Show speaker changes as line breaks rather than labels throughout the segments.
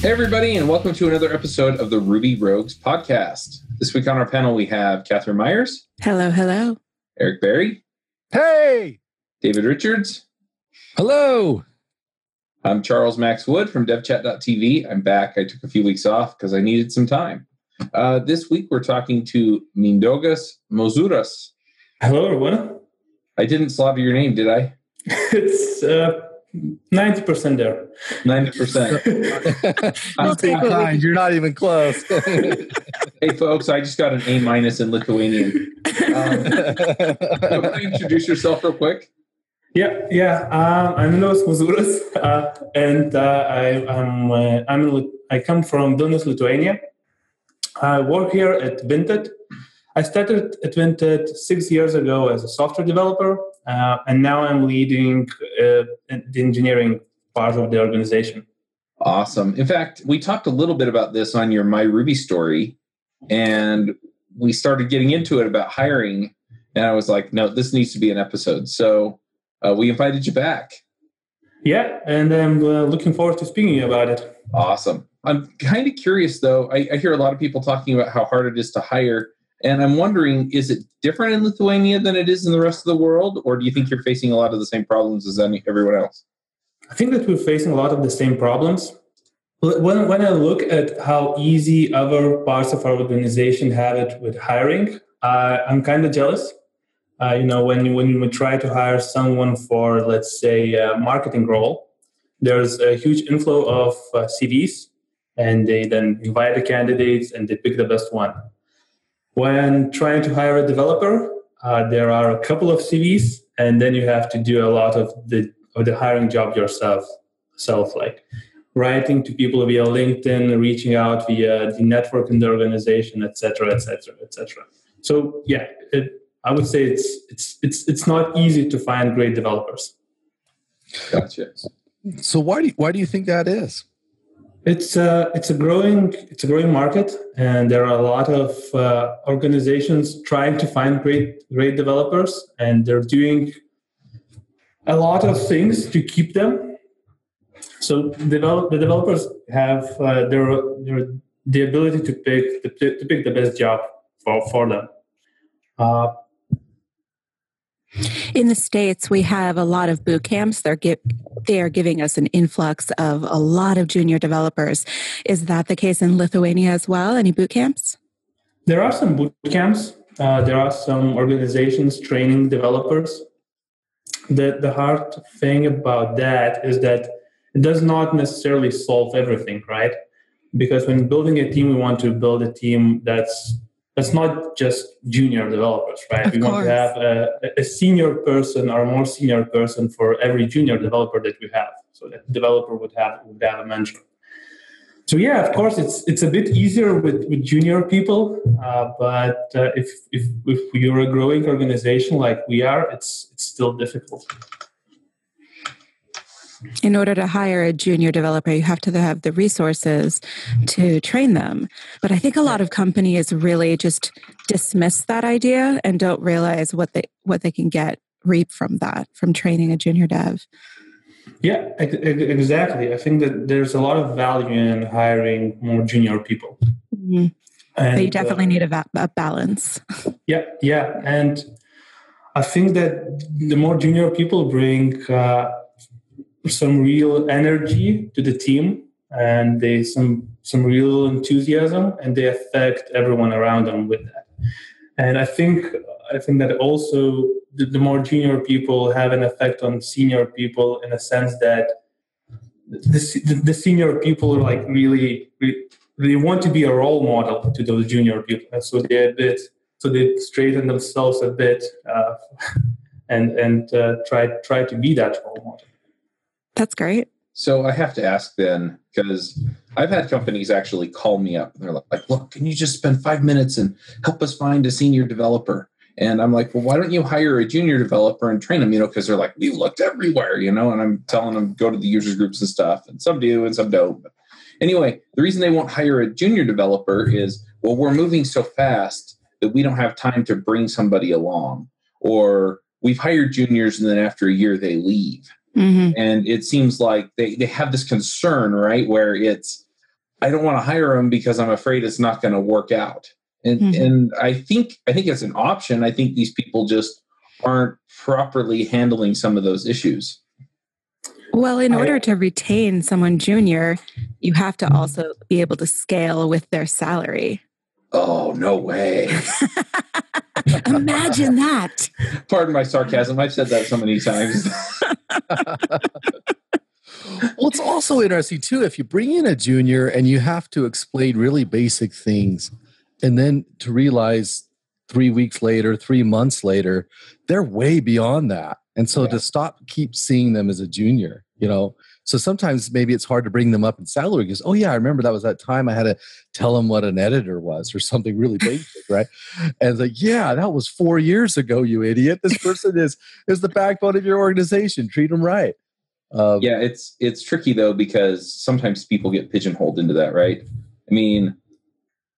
Hey, everybody, and welcome to another episode of the Ruby Rogues podcast. This week on our panel, we have Catherine Meyers.
Hello, hello.
Eric Berry.
Hey!
David Richards.
Hello!
I'm Charles Max Wood from devchat.tv. I'm back. I took a few weeks off because I needed some time. Uh, this week, we're talking to Mindaugas Mozūras.
Hello, everyone.
I didn't slaughter your name, did I?
it's uh, 90% there.
90%.
Not being kind. You're not even close.
hey, folks, I just got an A minus in Lithuanian. Um, so introduce yourself real quick.
Yeah, yeah. Um, I'm Mindaugas Mozūras, uh, and uh, I, I'm, uh, I'm in, I come from Vilnius, Lithuania. I work here at Vinted. I started at Vinted six years ago as a software developer, uh, and now I'm leading uh, the engineering part of the organization.
Awesome. In fact, we talked a little bit about this on your My Ruby story, and we started getting into it about hiring. And I was like, no, this needs to be an episode. So uh, we invited you back.
Yeah, and I'm uh, looking forward to speaking about it.
Awesome. I'm kind of curious though. I, I, hear a lot of people talking about how hard it is to hire. And I'm wondering, is it different in Lithuania than it is in the rest of the world? Or do you think you're facing a lot of the same problems as any, everyone else?
I think that we're facing a lot of the same problems. When, when I look at how easy other parts of our organization have it with hiring, uh, I'm kind of jealous. Uh, you know, when, when we try to hire someone for, let's say, a marketing role, there's a huge inflow of uh, CVs and they then invite the candidates and they pick the best one. When trying to hire a developer, uh, there are a couple of CVs, and then you have to do a lot of the of the hiring job yourself, self like writing to people via LinkedIn, reaching out via the network in the organization, etc., etc., etc. So yeah, it, I would say it's it's it's it's not easy to find great developers.
Gotcha.
So why do you, why do you think that is?
It's a it's a growing it's a growing market, and there are a lot of uh, organizations trying to find great great developers, and they're doing a lot of things to keep them. So develop, the developers have uh, their, their the ability to pick the, to pick the best job for for them. Uh,
in the states, we have a lot of boot camps. They're they are giving us an influx of a lot of junior developers. Is that the case in Lithuania as well? Any boot camps?
There are some boot camps. Uh, there are some organizations training developers. The the hard thing about that is that it does not necessarily solve everything, right? Because when building a team, we want to build a team that's that's not just junior developers, right?
Of
we
course.
want to have a, a, senior person or a more senior person for every junior developer that we have. So that developer would have would have a mentor. So yeah, of course, it's it's a bit easier with, with junior people, uh, but uh, if, if if you're a growing organization like we are, it's it's still difficult
in order to hire a junior developer, you have to have the resources to train them. But I think a lot of companies really just dismiss that idea and don't realize what they what they can get reap from that from training a junior dev.
Yeah, exactly. I think that there's a lot of value in hiring more junior people.
Mm-hmm. And, but you definitely uh, need a, va- a balance.
Yeah, yeah, and I think that the more junior people bring. Uh, some real energy to the team and they some some real enthusiasm, and they affect everyone around them with that. And I think I think that also the, the more junior people have an effect on senior people in a sense that the, the, the senior people are like really, really they want to be a role model to those junior people, and so they a bit so they straighten themselves a bit uh, and and uh, try try to be that role model.
That's great.
So I have to ask then, because I've had companies actually call me up. And they're like, "Look, can you just spend five minutes and help us find a senior developer?" And I'm like, "Well, why don't you hire a junior developer and train them?" You know, because they're like, we've looked everywhere," you know. And I'm telling them go to the users groups and stuff, and some do and some don't. But anyway, the reason they won't hire a junior developer is, well, we're moving so fast that we don't have time to bring somebody along, or we've hired juniors and then after a year they leave Mm-hmm. And it seems like they, they have this concern, right? Where it's, I don't want to hire them because I'm afraid it's not going to work out. And, mm-hmm. and I think, I think it's an option. I think these people just aren't properly handling some of those issues.
Well, in order to retain someone junior, you have to also be able to scale with their salary.
Oh, no way.
Imagine that.
Pardon my sarcasm. I've said that so many times.
well, it's also interesting too if you bring in a junior and you have to explain really basic things, and then to realize three weeks later, three months later, they're way beyond that. And so yeah. to stop keep seeing them as a junior, you know, so sometimes maybe it's hard to bring them up in salary because, oh, yeah, I remember that was that time I had to tell them what an editor was or something really basic, right? And like, yeah, that was four years ago, you idiot. This person is is the backbone of your organization. Treat them right.
Um, yeah, it's it's tricky though because sometimes people get pigeonholed into that, right? I mean,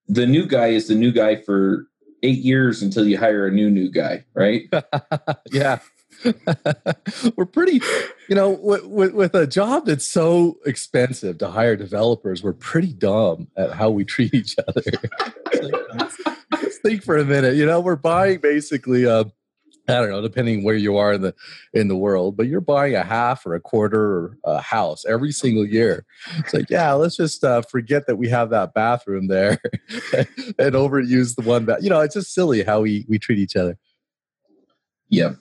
the new guy is the new guy for eight years until you hire a new new guy, right?
yeah. we're pretty, you know, with, with, with, a job that's so expensive to hire developers, we're pretty dumb at how we treat each other. Think for a minute. You know, we're buying basically a, I don't know, depending where you are in the in the world, but you're buying a half or a quarter or a house every single year. It's like, yeah, let's just uh, forget that we have that bathroom there and overuse the one. Ba- you know, it's just silly how we we treat each other.
Yeah,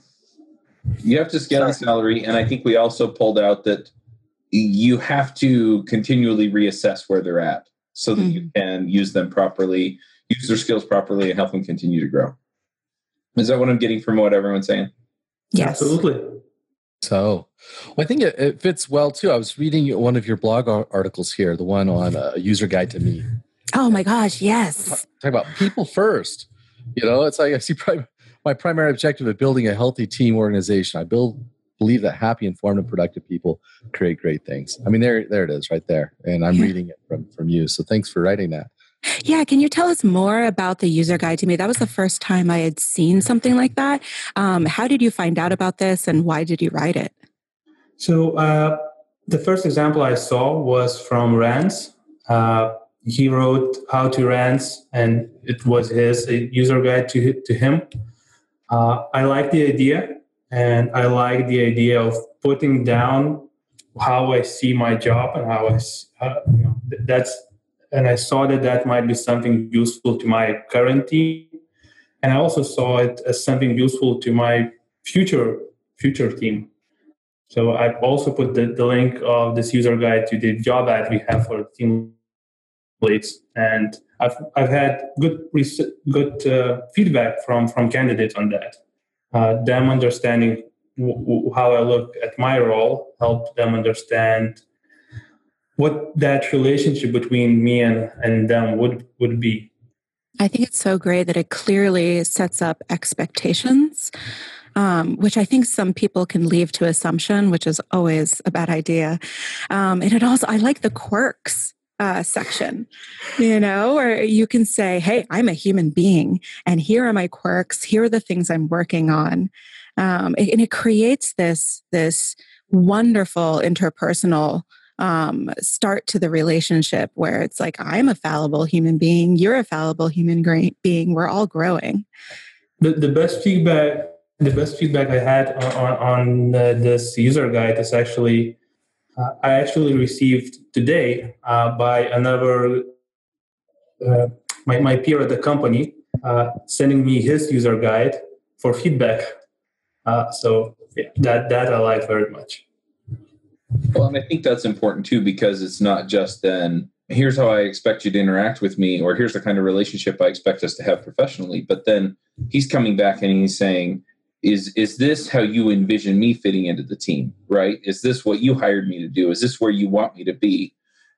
you have to scale the salary, and I think we also pulled out that you have to continually reassess where they're at so that mm-hmm. you can use them properly, use their skills properly, and help them continue to grow. Is that what I'm getting from what everyone's saying?
Yes.
Absolutely.
So, well, I think it, it, fits well too. I was reading one of your blog articles here, the one on a uh, user guide to me.
Oh my gosh, yes.
Talk about people first. You know, it's like I see probably my primary objective of building a healthy team organization. I build believe that happy, informed, and productive people create great things. I mean, there, there it is, right there, and I'm yeah. reading it from from you. So thanks for writing that.
Yeah, can you tell us more about the user guide to me? That was the first time I had seen something like that. Um, how did you find out about this, and why did you write it?
So uh, the first example I saw was from Rands. Uh, he wrote how to Rands, and it was his user guide to to him. Uh, I like the idea, and I like the idea of putting down how I see my job and how I, uh, you know, that's, and I saw that that might be something useful to my current team, and I also saw it as something useful to my future future team. So I've also put the, the link of this user guide to the job ad we have for team leads, and I've I've had good good uh, feedback from from candidates on that. Uh, them understanding w- w- how I look at my role helped them understand what that relationship between me and, and them would would be.
I think it's so great that it clearly sets up expectations. Um, which I think some people can leave to assumption, which is always a bad idea. Um, and it also, I like the quirks uh, section, you know, or you can say, Hey, I'm a human being, and here are my quirks. Here are the things I'm working on. Um, and it creates this, this wonderful interpersonal um, start to the relationship where it's like, I'm a fallible human being, you're a fallible human being, we're all growing.
The, the best feedback the best feedback I had on, on uh, this user guide is actually uh, I actually received today uh, by another uh, my, my peer at the company uh, sending me his user guide for feedback. Uh, so yeah, that that I like very much.
Well, and I think that's important too because it's not just then here's how I expect you to interact with me, or here's the kind of relationship I expect us to have professionally. But then he's coming back and he's saying, is is this how you envision me fitting into the team right? Is this what you hired me to do? Is this where you want me to be?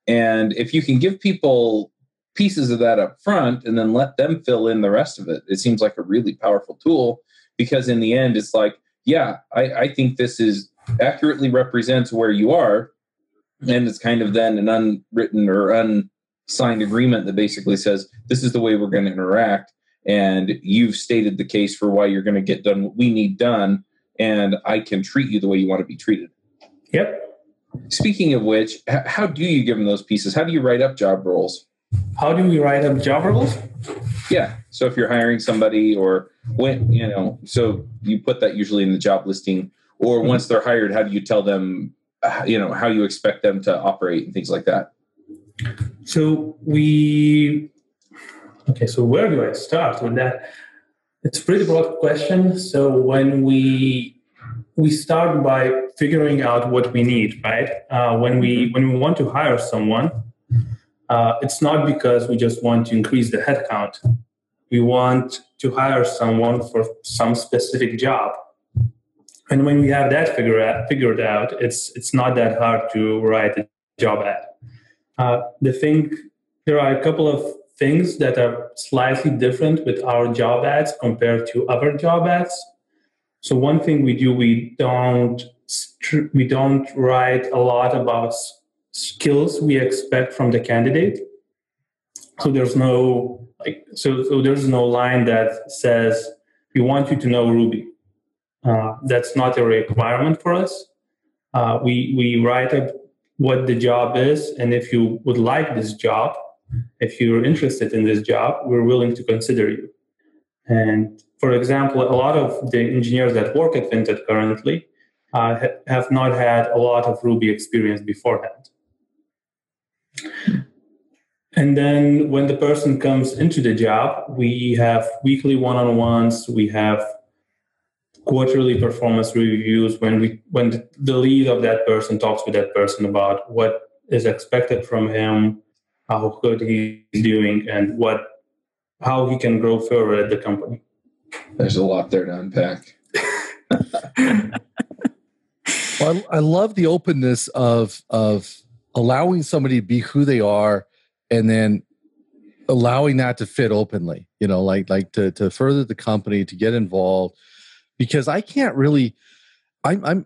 And if you can give people pieces of that up front and then let them fill in the rest of it it seems like a really powerful tool because in the end it's like yeah i, I think this is accurately represents where you are. And it's kind of then an unwritten or unsigned agreement that basically says this is the way we're going to interact and you've stated the case for why you're going to get done what we need done and i can treat you the way you want to be treated.
Yep.
Speaking of which how do you give them those pieces? How do you write up job roles?
How do we write up job roles?
Yeah so if you're hiring somebody or when you know so you put that usually in the job listing or mm-hmm. once they're hired how do you tell them you know how you expect them to operate and things like that?
So we Okay, so where do I start with that? It's a pretty broad question. So when we we start by figuring out what we need, right? Uh, when we mm-hmm. when we want to hire someone, uh, it's not because we just want to increase the headcount. We want to hire someone for some specific job. And when we have that figure out, figured out, it's it's not that hard to write a job ad. Uh, the thing there are a couple of things that are slightly different with our job ads compared to other job ads. So one thing we do, we don't we don't write a lot about skills we expect from the candidate. So there's no like so, so there's no line that says we want you to know Ruby. Uh, that's not a requirement for us. Uh, we we write up what the job is, and if you would like this job, if you're interested in this job, we're willing to consider you. And for example, a lot of the engineers that work at Vinted currently uh, ha- have not had a lot of Ruby experience beforehand. And then when the person comes into the job, we have weekly one on ones, we have quarterly performance reviews when we when the lead of that person talks with that person about what is expected from him how good he's doing and what how he can grow further at the company.
There's a lot there to unpack.
well, I, I love the openness of of allowing somebody to be who they are, and then allowing that to fit openly. You know, like like to to further the company to get involved, because I can't really. I'm I'm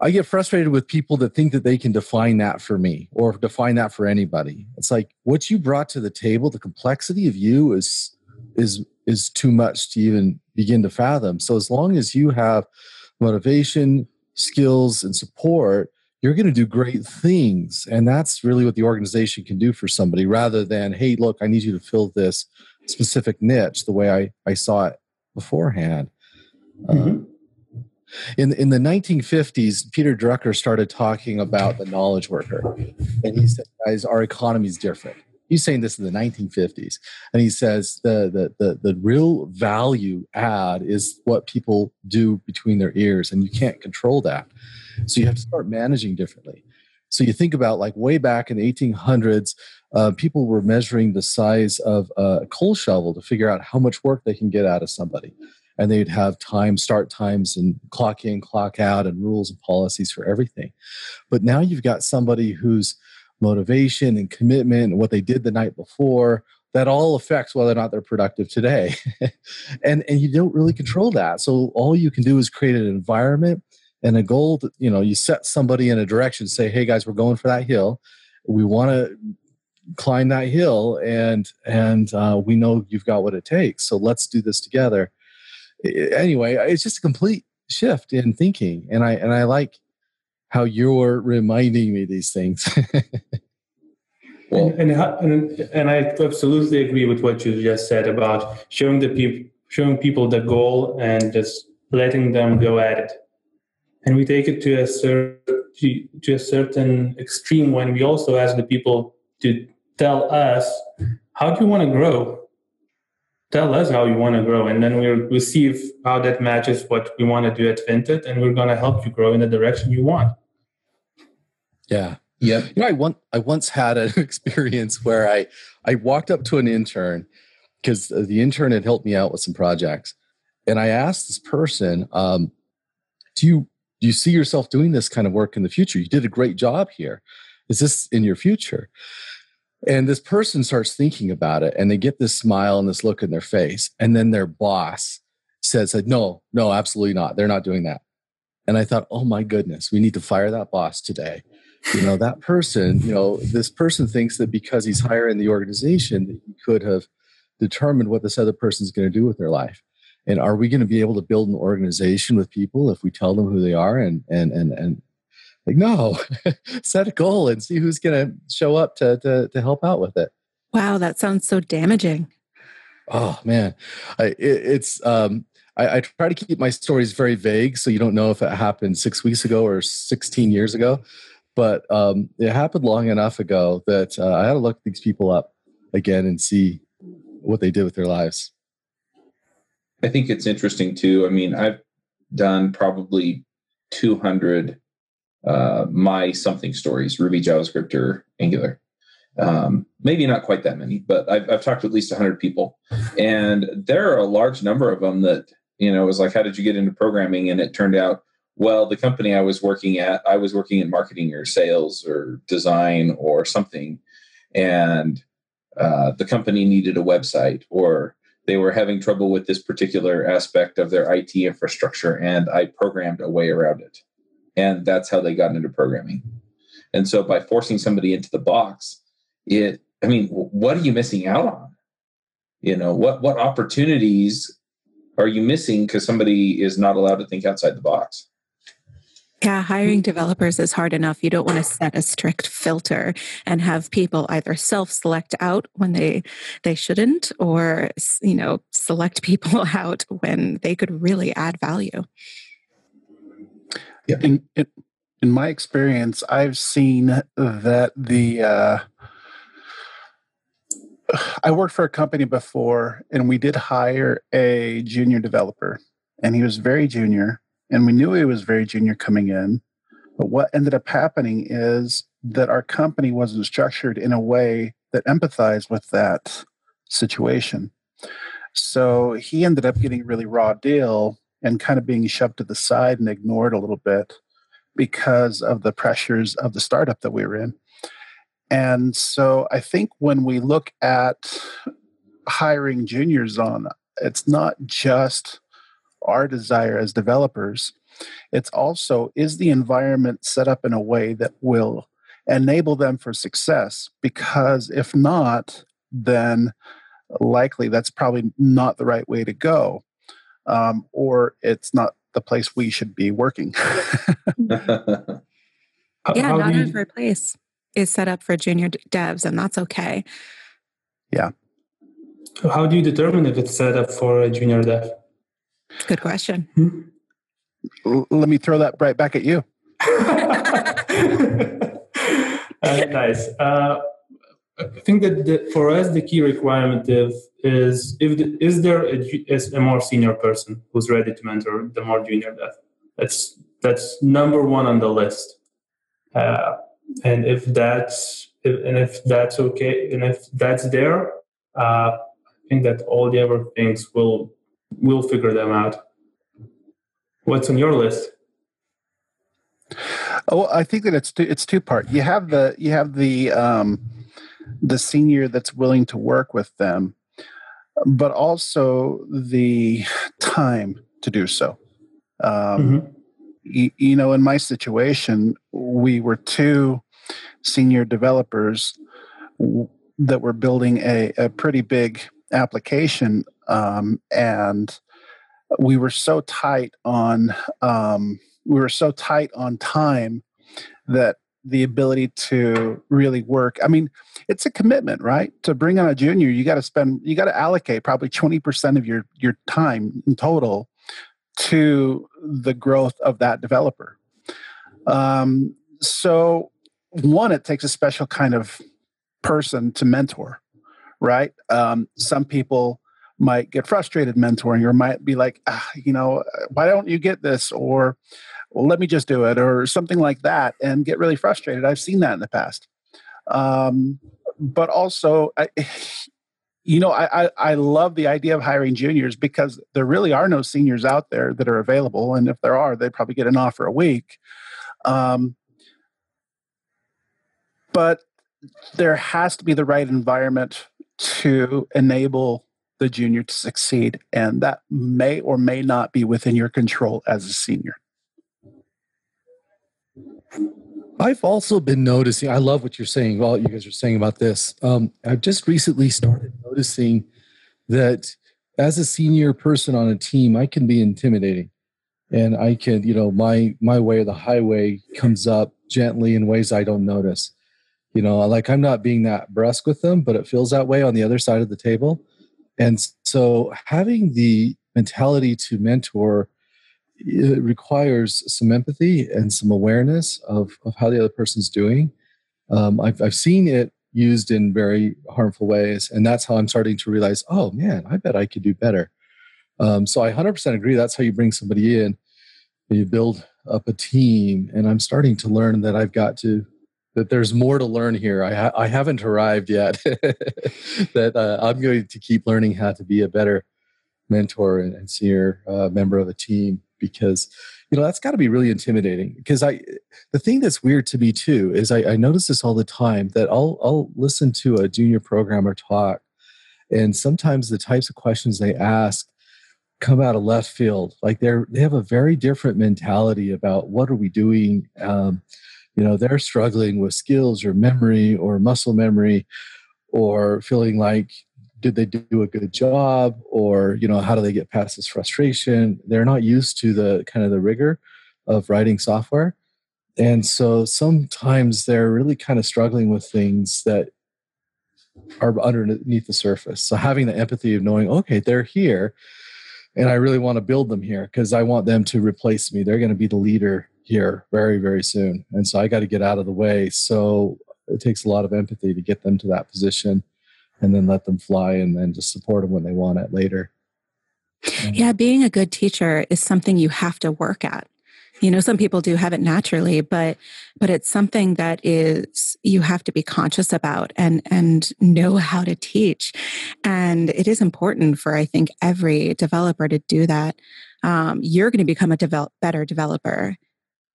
I get frustrated with people that think that they can define that for me or define that for anybody. It's like what you brought to the table, the complexity of you is is is too much to even begin to fathom. So as long as you have motivation, skills and support, you're going to do great things. And that's really what the organization can do for somebody rather than, hey, look, I need you to fill this specific niche the way I, I saw it beforehand. Mm-hmm. Uh, in in the 1950s, Peter Drucker started talking about the knowledge worker, and he said, "Guys, our economy is different." He's saying this in the 1950s, and he says the, the the the real value add is what people do between their ears, and you can't control that. So you have to start managing differently. So you think about like way back in the 1800s, uh, people were measuring the size of a coal shovel to figure out how much work they can get out of somebody and they'd have time start times and clock in clock out and rules and policies for everything. But now you've got somebody whose motivation and commitment and what they did the night before that all affects whether or not they're productive today. And and you don't really control that. So all you can do is create an environment and a goal you know you set somebody in a direction say hey guys we're going for that hill. We want to climb that hill and and uh, we know you've got what it takes. So let's do this together anyway, it's just a complete shift in thinking, and I and I like how you're reminding me these things.
well, and, and and I absolutely agree with what you just said about showing the people showing people the goal and just letting them go at it. And we take it to a certain to, to a certain extreme when we also ask the people to tell us how do you want to grow tell us how you want to grow and then we'll, we'll see if how that matches what we want to do at Vinted and we're going to help you grow in the direction you want
yeah
yeah
You know, I once I once had an experience where I I walked up to an intern because the intern had helped me out with some projects, and I asked this person, um, "Do you do you see yourself doing this kind of work in the future? You did a great job here. Is this in your future?" And this person starts thinking about it, and they get this smile and this look in their face, and then their boss says, "No, no, absolutely not. They're not doing that." And I thought, "Oh my goodness, we need to fire that boss today." you know that person you know this person thinks that because he's higher in the organization that he could have determined what this other person is going to do with their life and are we going to be able to build an organization with people if we tell them who they are and and and and like no set a goal and see who's going to show up to, to to help out with it
wow that sounds so damaging
oh man I, it, it's um I, I try to keep my stories very vague so you don't know if it happened six weeks ago or 16 years ago but um, it happened long enough ago that uh, I had to look these people up again and see what they did with their lives.
I think it's interesting too. I mean, I've done probably 200 uh, my something stories, Ruby, JavaScript, or Angular. Um, maybe not quite that many, but I've, I've talked to at least 100 people. And there are a large number of them that, you know, it was like, how did you get into programming? And it turned out well, the company I was working at, I was working in marketing or sales or design or something, and uh, the company needed a website or they were having trouble with this particular aspect of their IT infrastructure, and I programmed a way around it. And that's how they got into programming. And so by forcing somebody into the box, it, I mean, what are you missing out on? You know, what what opportunities are you missing because somebody is not allowed to think outside the box?
Yeah, hiring developers is hard enough. You don't want to set a strict filter and have people either self-select out when they they shouldn't or you know, select people out when they could really add value.
Yeah, in in, in my experience, I've seen that the uh, I worked for a company before and we did hire a junior developer and he was very junior and we knew he was very junior coming in. But what ended up happening is that our company wasn't structured in a way that empathized with that situation. So he ended up getting a really raw deal and kind of being shoved to the side and ignored a little bit because of the pressures of the startup that we were in. And so I think when we look at hiring juniors on, it's not just our desire as developers. It's also is the environment set up in a way that will enable them for success? Because if not, then likely that's probably not the right way to go, um, or it's not the place we should be working.
yeah, not every place is set up for junior devs, and that's okay.
Yeah.
How do you determine if it's set up for a junior dev?
Good question.
Hmm? L- let me throw that right back at you.
uh, nice. Uh, I think that the, for us the key requirement is is if the, is there a, is a more senior person who's ready to mentor the more junior dev. That's that's number one on the list. Uh, and if that's if, and if that's okay, and if that's there, uh, I think that all the other things will we'll figure them out. What's on your list?
Oh, I think that it's two, it's two part. You have the you have the um, the senior that's willing to work with them, but also the time to do so. Um, mm-hmm. you, you know, in my situation, we were two senior developers that were building a, a pretty big application um, and we were so tight on um, we were so tight on time that the ability to really work i mean it's a commitment right to bring on a junior you got to spend you got to allocate probably 20% of your your time in total to the growth of that developer um, so one, it takes a special kind of person to mentor, right? Um, some people might get frustrated mentoring or might be like, ah, you know, why don't you get this? Or well, let me just do it or something like that and get really frustrated. I've seen that in the past. Um, but also, I, you know, I, I, I love the idea of hiring juniors because there really are no seniors out there that are available. And if there are, they probably get an offer a week. Um, but there has to be the right environment to enable the junior to succeed. And that may or may not be within your control as a senior.
I've also been noticing, I love what you're saying, all you guys are saying about this. Um, I've just recently started noticing that as a senior person on a team, I can be intimidating. And I can, you know, my my way of the highway comes up gently in ways I don't notice. You know, like I'm not being that brusque with them, but it feels that way on the other side of the table. And so having the mentality to mentor it requires some empathy and some awareness of, of how the other person's doing. Um, I've, I've seen it used in very harmful ways. And that's how I'm starting to realize, oh man, I bet I could do better. Um, so I 100% agree. That's how you bring somebody in. You build up a team. And I'm starting to learn that I've got to, that there's more to learn here. I, ha- I haven't arrived yet. that uh, I'm going to keep learning how to be a better mentor and, and senior uh, member of a team because you know that's got to be really intimidating because i the thing that's weird to me too is I, I notice this all the time that i'll i'll listen to a junior programmer talk and sometimes the types of questions they ask come out of left field like they're they have a very different mentality about what are we doing um, you know they're struggling with skills or memory or muscle memory or feeling like did they do a good job or you know how do they get past this frustration? They're not used to the kind of the rigor of writing software. And so sometimes they're really kind of struggling with things that are underneath the surface. So having the empathy of knowing okay they're here and i really want to build them here because i want them to replace me. They're going to be the leader here very very soon. And so i got to get out of the way. So it takes a lot of empathy to get them to that position and then let them fly and then just support them when they want it later.
Yeah, being a good teacher is something you have to work at. You know, some people do have it naturally, but but it's something that is you have to be conscious about and and know how to teach. And it is important for I think every developer to do that. Um, you're going to become a develop, better developer.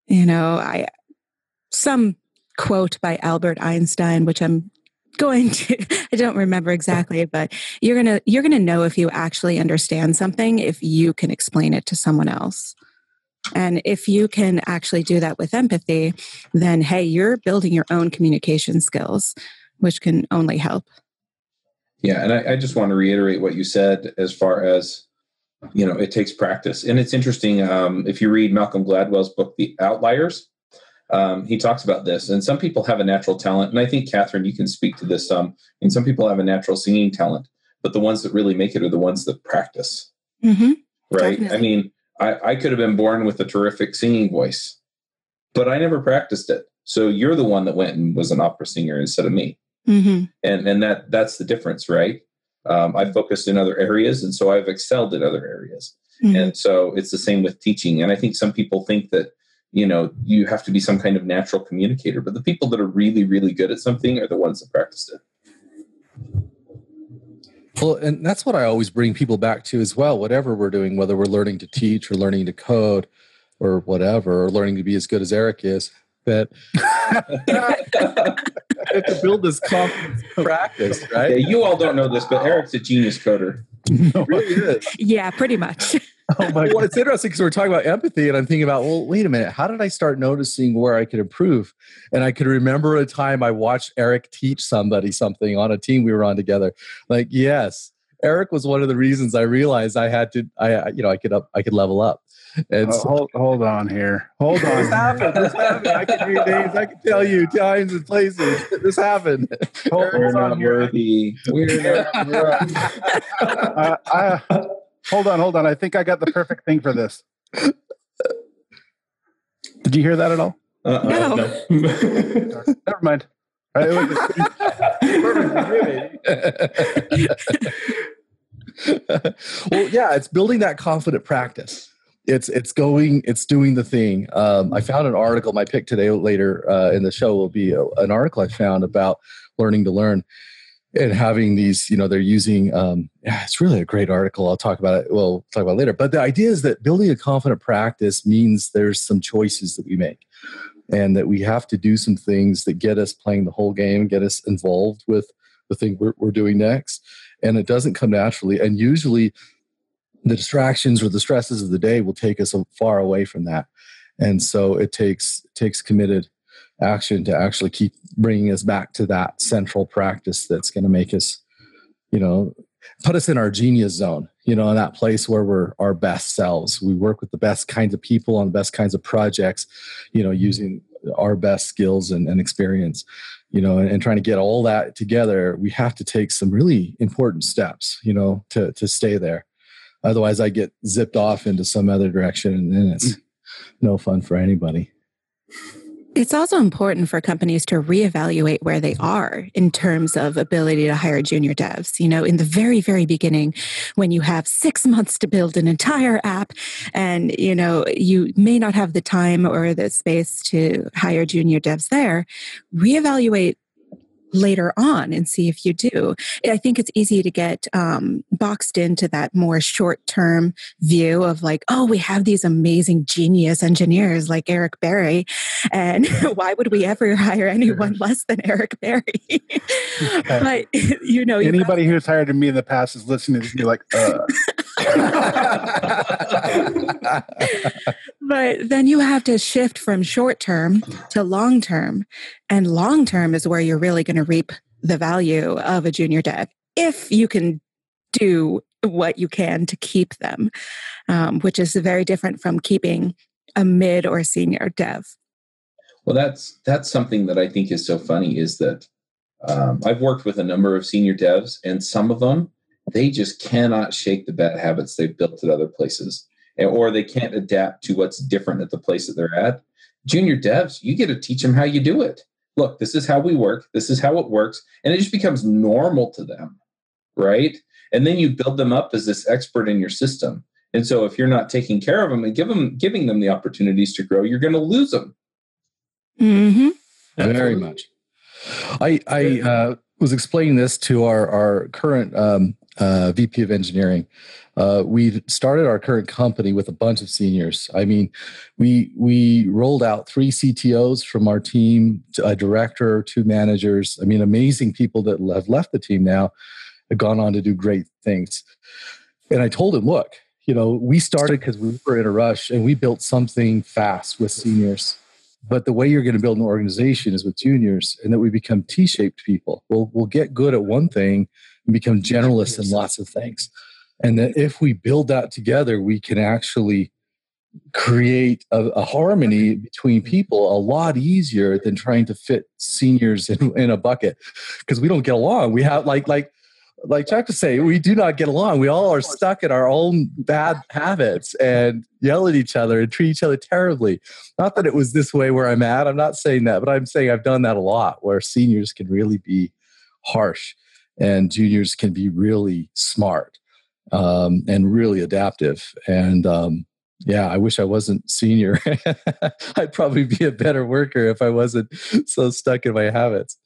You know, I some quote by Albert Einstein, which I'm going to i don't remember exactly but you're going to you're going to know if you actually understand something if you can explain it to someone else. And if you can actually do that with empathy then hey you're building your own communication skills which can only help.
Yeah and I, I just want to reiterate what you said as far as you know it takes practice. And it's interesting um, if you read malcolm gladwell's book the outliers um, he talks about this. And some people have a natural talent, and I think Catherine, you can speak to this. Um, and some people have a natural singing talent, but the ones that really make it are the ones that practice.
mm-hmm.
Right? Definitely. I mean, I, I could have been born with a terrific singing voice, but I never practiced it. So you're the one that went and was an opera singer instead of me.
Mm-hmm.
And and that that's the difference, right? Um, I focused in other areas, and so I've excelled in other areas. Mm-hmm. And so it's the same with teaching. And I think some people think that you know you have to be some kind of natural communicator but the people that are really really good at something are the ones that practiced it.
Well and that's what i always bring people back to as well whatever we're doing whether we're learning to teach or learning to code or whatever or learning to be as good as eric is that to build this confidence practice right?
Yeah, you all don't know this but eric's a genius coder.
No, really is.
yeah pretty much
Oh my well, it's interesting because we're talking about empathy, and I'm thinking about, well, wait a minute, how did I start noticing where I could improve? And I could remember a time I watched Eric teach somebody something on a team we were on together. Like, yes, Eric was one of the reasons I realized I had to, I, you know, I could up, I could level up.
And oh, so, hold, hold on here. Hold on.
this happened. This happened. I can read names. I can tell you times and places. This happened.
Hold, we're not worthy. We're not worthy.
uh, I, hold on, hold on. I think I got the perfect thing for this. Did you hear that at all?
Uh-uh,
No.
Never mind. All right,
well, yeah, it's building that confident practice. It's it's going, it's doing the thing. Um, I found an article. My pick today later uh, in the show will be a, an article I found about learning to learn and having these. You know, they're using. Um, it's really a great article. I'll talk about it. Well, talk about later. But the idea is that building a confident practice means there's some choices that we make and that we have to do some things that get us playing the whole game, get us involved with the thing we're, we're doing next. And it doesn't come naturally. And usually the distractions or the stresses of the day will take us far away from that. And so it takes takes committed action to actually keep bringing us back to that central practice that's going to make us, you know, put us in our genius zone, you know, in that place where we're our best selves. We work with the best kinds of people on the best kinds of projects, you know, using our best skills and, and experience, you know, and, and trying to get all that together. We have to take some really important steps, you know, to to stay there. Otherwise, I get zipped off into some other direction, and then it's mm. no fun for anybody.
It's also important for companies to reevaluate where they are in terms of ability to hire junior devs. You know, in the very, very beginning, when you have six months to build an entire app and, you know, you may not have the time or the space to hire junior devs there, reevaluate later on and see if you do. I think it's easy to get um, boxed into that more short term view of like, oh, we have these amazing genius engineers like Eric Berry. And why would we ever hire anyone less than Eric Berry? but, you know, you
Anybody who's hired me in the past is listening to me like, uh.
but then you have to shift from short term to long term. And long term is where you're really going to reap the value of a junior dev if you can do what you can to keep them, um, which is very different from keeping a mid or senior dev.
Well, that's that's something that I think is so funny is that um, I've worked with a number of senior devs, and some of them they just cannot shake the bad habits they've built at other places, or they can't adapt to what's different at the place that they're at. Junior devs, you get to teach them how you do it. Look, this is how we work. This is how it works, and it just becomes normal to them, right? And then you build them up as this expert in your system. And so, if you're not taking care of them and give them, giving them the opportunities to grow, you're going to lose them.
Mm-hmm.
Very much. I I uh, was explaining this to our our current um, uh, VP of engineering. Uh, we started our current company with a bunch of seniors. I mean, we we rolled out three CTOs from our team, a director, two managers. I mean, amazing people that have left the team now have gone on to do great things. And I told him, look, you know, we started because we were in a rush and we built something fast with seniors but the way you're going to build an organization is with juniors and that we become t-shaped people we'll, we'll get good at one thing and become generalists in lots of things. And that if we build that together we can actually create a, a harmony between people a lot easier than trying to fit seniors in, in a bucket. Because we don't get along. We have like like like Chuck to say, we do not get along. We all are stuck in our own bad habits and yell at each other and treat each other terribly. Not that it was this way where I'm at. I'm not saying that, but I'm saying I've done that a lot where seniors can really be harsh and juniors can be really smart um, and really adaptive. And um, yeah, I wish I wasn't senior. I'd probably be a better worker if I wasn't so stuck in my habits.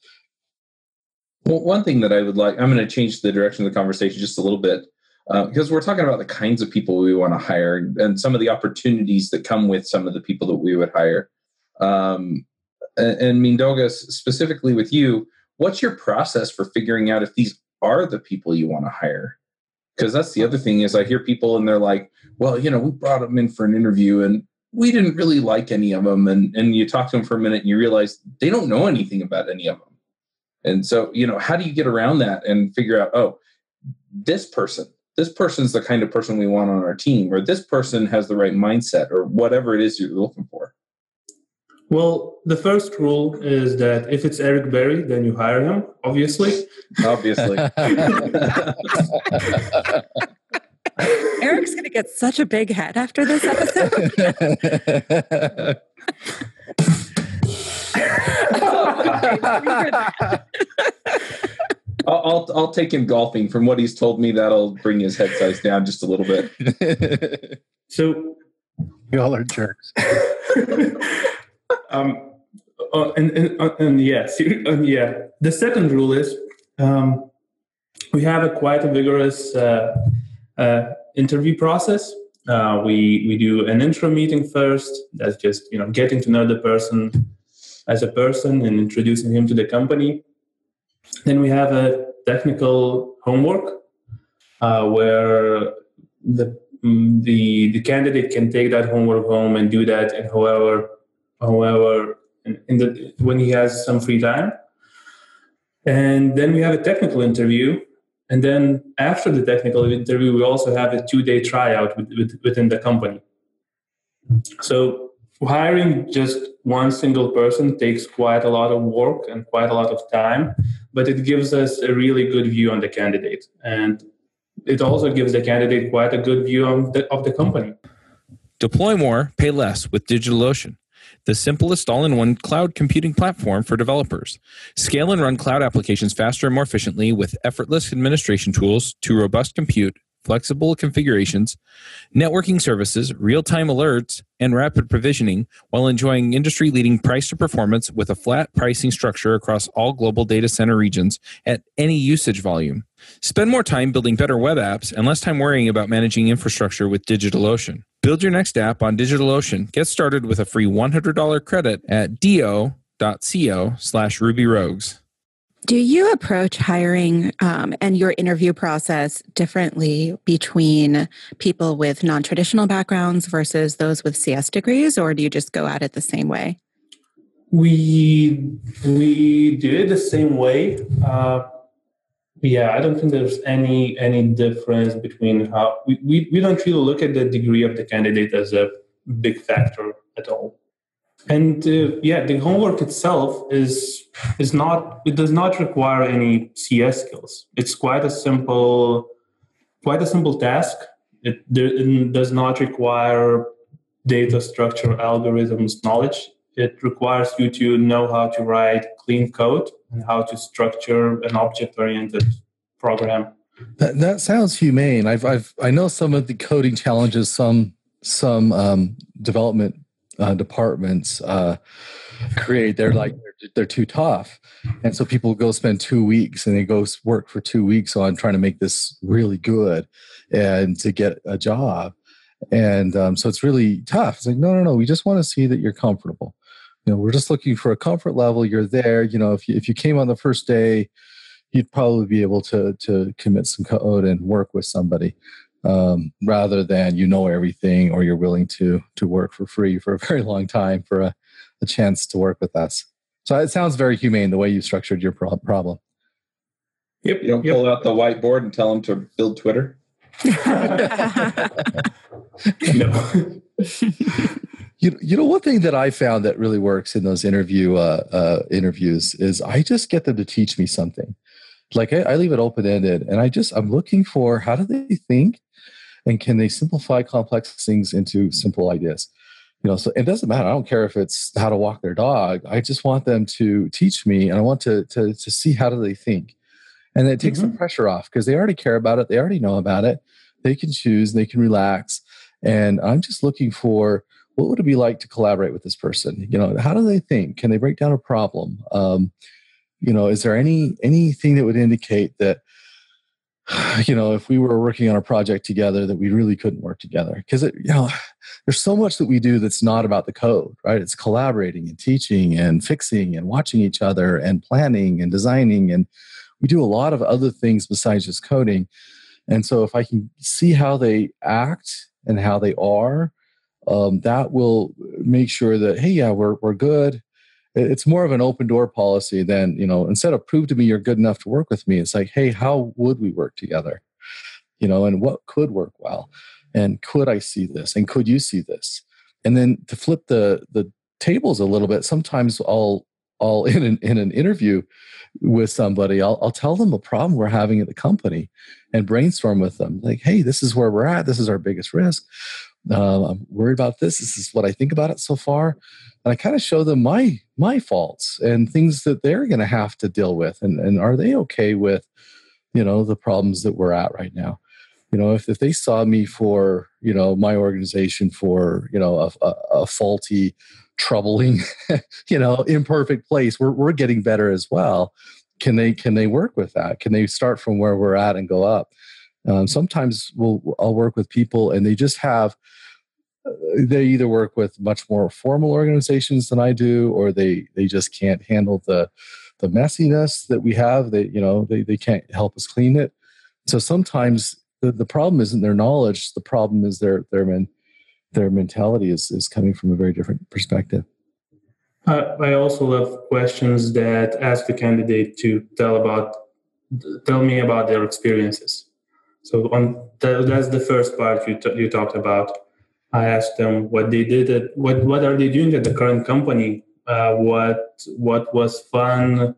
Well, one thing that I would like, I'm going to change the direction of the conversation just a little bit uh, because we're talking about the kinds of people we want to hire and some of the opportunities that come with some of the people that we would hire. Um, and, and specifically with you, what's your process for figuring out if these are the people you want to hire? Because that's the other thing is I hear people and they're like, well, you know, we brought them in for an interview and we didn't really like any of them. And, and you talk to them for a minute and you realize they don't know anything about any of them. And so, you know, how do you get around that and figure out, oh, this person, this person's the kind of person we want on our team, or this person has the right mindset, or whatever it is you're looking for?
Well, the first rule is that if it's Eric Berry, then you hire him, obviously.
Obviously.
Eric's going to get such a big head after this episode.
I'll, I'll, I'll take him golfing. From what he's told me, that'll bring his head size down just a little bit.
So,
Y'all are jerks.
um, uh, and, and, uh, and ser- and yeah. The second rule is um, we have a quite a vigorous uh, uh, interview process. Uh, we we do an intro meeting first. That's just you know getting to know the person as a person and introducing him to the company. Then we have a technical homework uh, where the mm, the the candidate can take that homework home and do that in however however in, the when he has some free time. And then we have a technical interview. And then after the technical interview, we also have a two day tryout with, with, within the company. So hiring just one single person takes quite a lot of work and quite a lot of time, but it gives us a really good view on the candidate. And it also gives the candidate quite a good view of the, of the company.
Deploy more, pay less with DigitalOcean, the simplest all in one cloud computing platform for developers. Scale and run cloud applications faster and more efficiently with effortless administration tools to robust compute, flexible configurations, networking services, real time alerts, and rapid provisioning while enjoying industry leading price to performance with a flat pricing structure across all global data center regions at any usage volume. Spend more time building better web apps and less time worrying about managing infrastructure with DigitalOcean. Build your next app on DigitalOcean. Get started with a free $100 credit at do.co slash rubyrogues.
Do you approach hiring um, and your interview process differently between people with non traditional backgrounds versus those with CS degrees, or do you just go at it the same way?
We we do it the same way. Uh, yeah, I don't think there's any any difference between how we, we, we don't really look at the degree of the candidate as a big factor at all. And uh, yeah, the homework itself is is not it does not require any CS skills. It's quite a simple quite a simple task. It, it does not require data structure algorithms knowledge. It requires you to know how to write clean code and how to structure an object-oriented program.
That, that sounds humane. I've, I've, I know some of the coding challenges some some um, development uh, departments uh, create. They're like they're, they're too tough, and so people go spend two weeks and they go work for two weeks on trying to make this really good and to get a job. And um, so it's really tough. It's like no, no, no. We just want to see that you're comfortable you know we're just looking for a comfort level you're there you know if you, if you came on the first day you'd probably be able to to commit some code and work with somebody um, rather than you know everything or you're willing to to work for free for a very long time for a, a chance to work with us. So it sounds very humane the way you structured your pro- problem.
Yep you don't yep. pull out the whiteboard and tell them to build twitter?
No you, you know one thing that i found that really works in those interview uh, uh, interviews is i just get them to teach me something. Like I, I leave it open-ended and i just i'm looking for how do they think and can they simplify complex things into simple ideas? You know so it doesn't matter. I don't care if it's how to walk their dog. I just want them to teach me and i want to to, to see how do they think. And it takes mm-hmm. the pressure off because they already care about it. They already know about it. They can choose. They can relax. And i'm just looking for what would it be like to collaborate with this person? You know how do they think? Can they break down a problem? Um, you know is there any anything that would indicate that you know if we were working on a project together that we really couldn't work together? Because you know there's so much that we do that's not about the code right? It's collaborating and teaching and fixing and watching each other and planning and designing and we do a lot of other things besides just coding. And so if i can see how they act and how they are um, that will make sure that hey yeah we're, we're good. It's more of an open door policy than you know instead of prove to me you're good enough to work with me it's like hey how would we work together? You know and what could work well? And could i see this? And could you see this? And then to flip the the tables a little bit sometimes i'll i'll in an, in an interview with somebody I'll, I'll tell them a problem we're having at the company and brainstorm with them. Like hey this is where we're at. This is our biggest risk uh, I'm worried about this. This is what I think about it so far. And I kind of show them my my faults and things that they're going to have to deal with. And, and are they okay with, you know, the problems that we're at right now? You know, if, if they saw me for, you know, my organization for, you know, a, a, a faulty, troubling, you know, imperfect place, we're, we're getting better as well. Can they can they work with that? Can they start from where we're at and go up? Um, sometimes we'll I'll work with people and they just have uh, they either work with much more formal organizations than I do, or they they just can't handle the the messiness that we have. They you know they they can't help us clean it. So sometimes the, the problem isn't their knowledge. The problem is their their men, their mentality is is coming from a very different perspective.
Uh, I also love questions that ask the candidate to tell about tell me about their experiences. So on the, that's the first part you t- you talked about. I asked them what they did, at, what what are they doing at the current company, uh, what what was fun,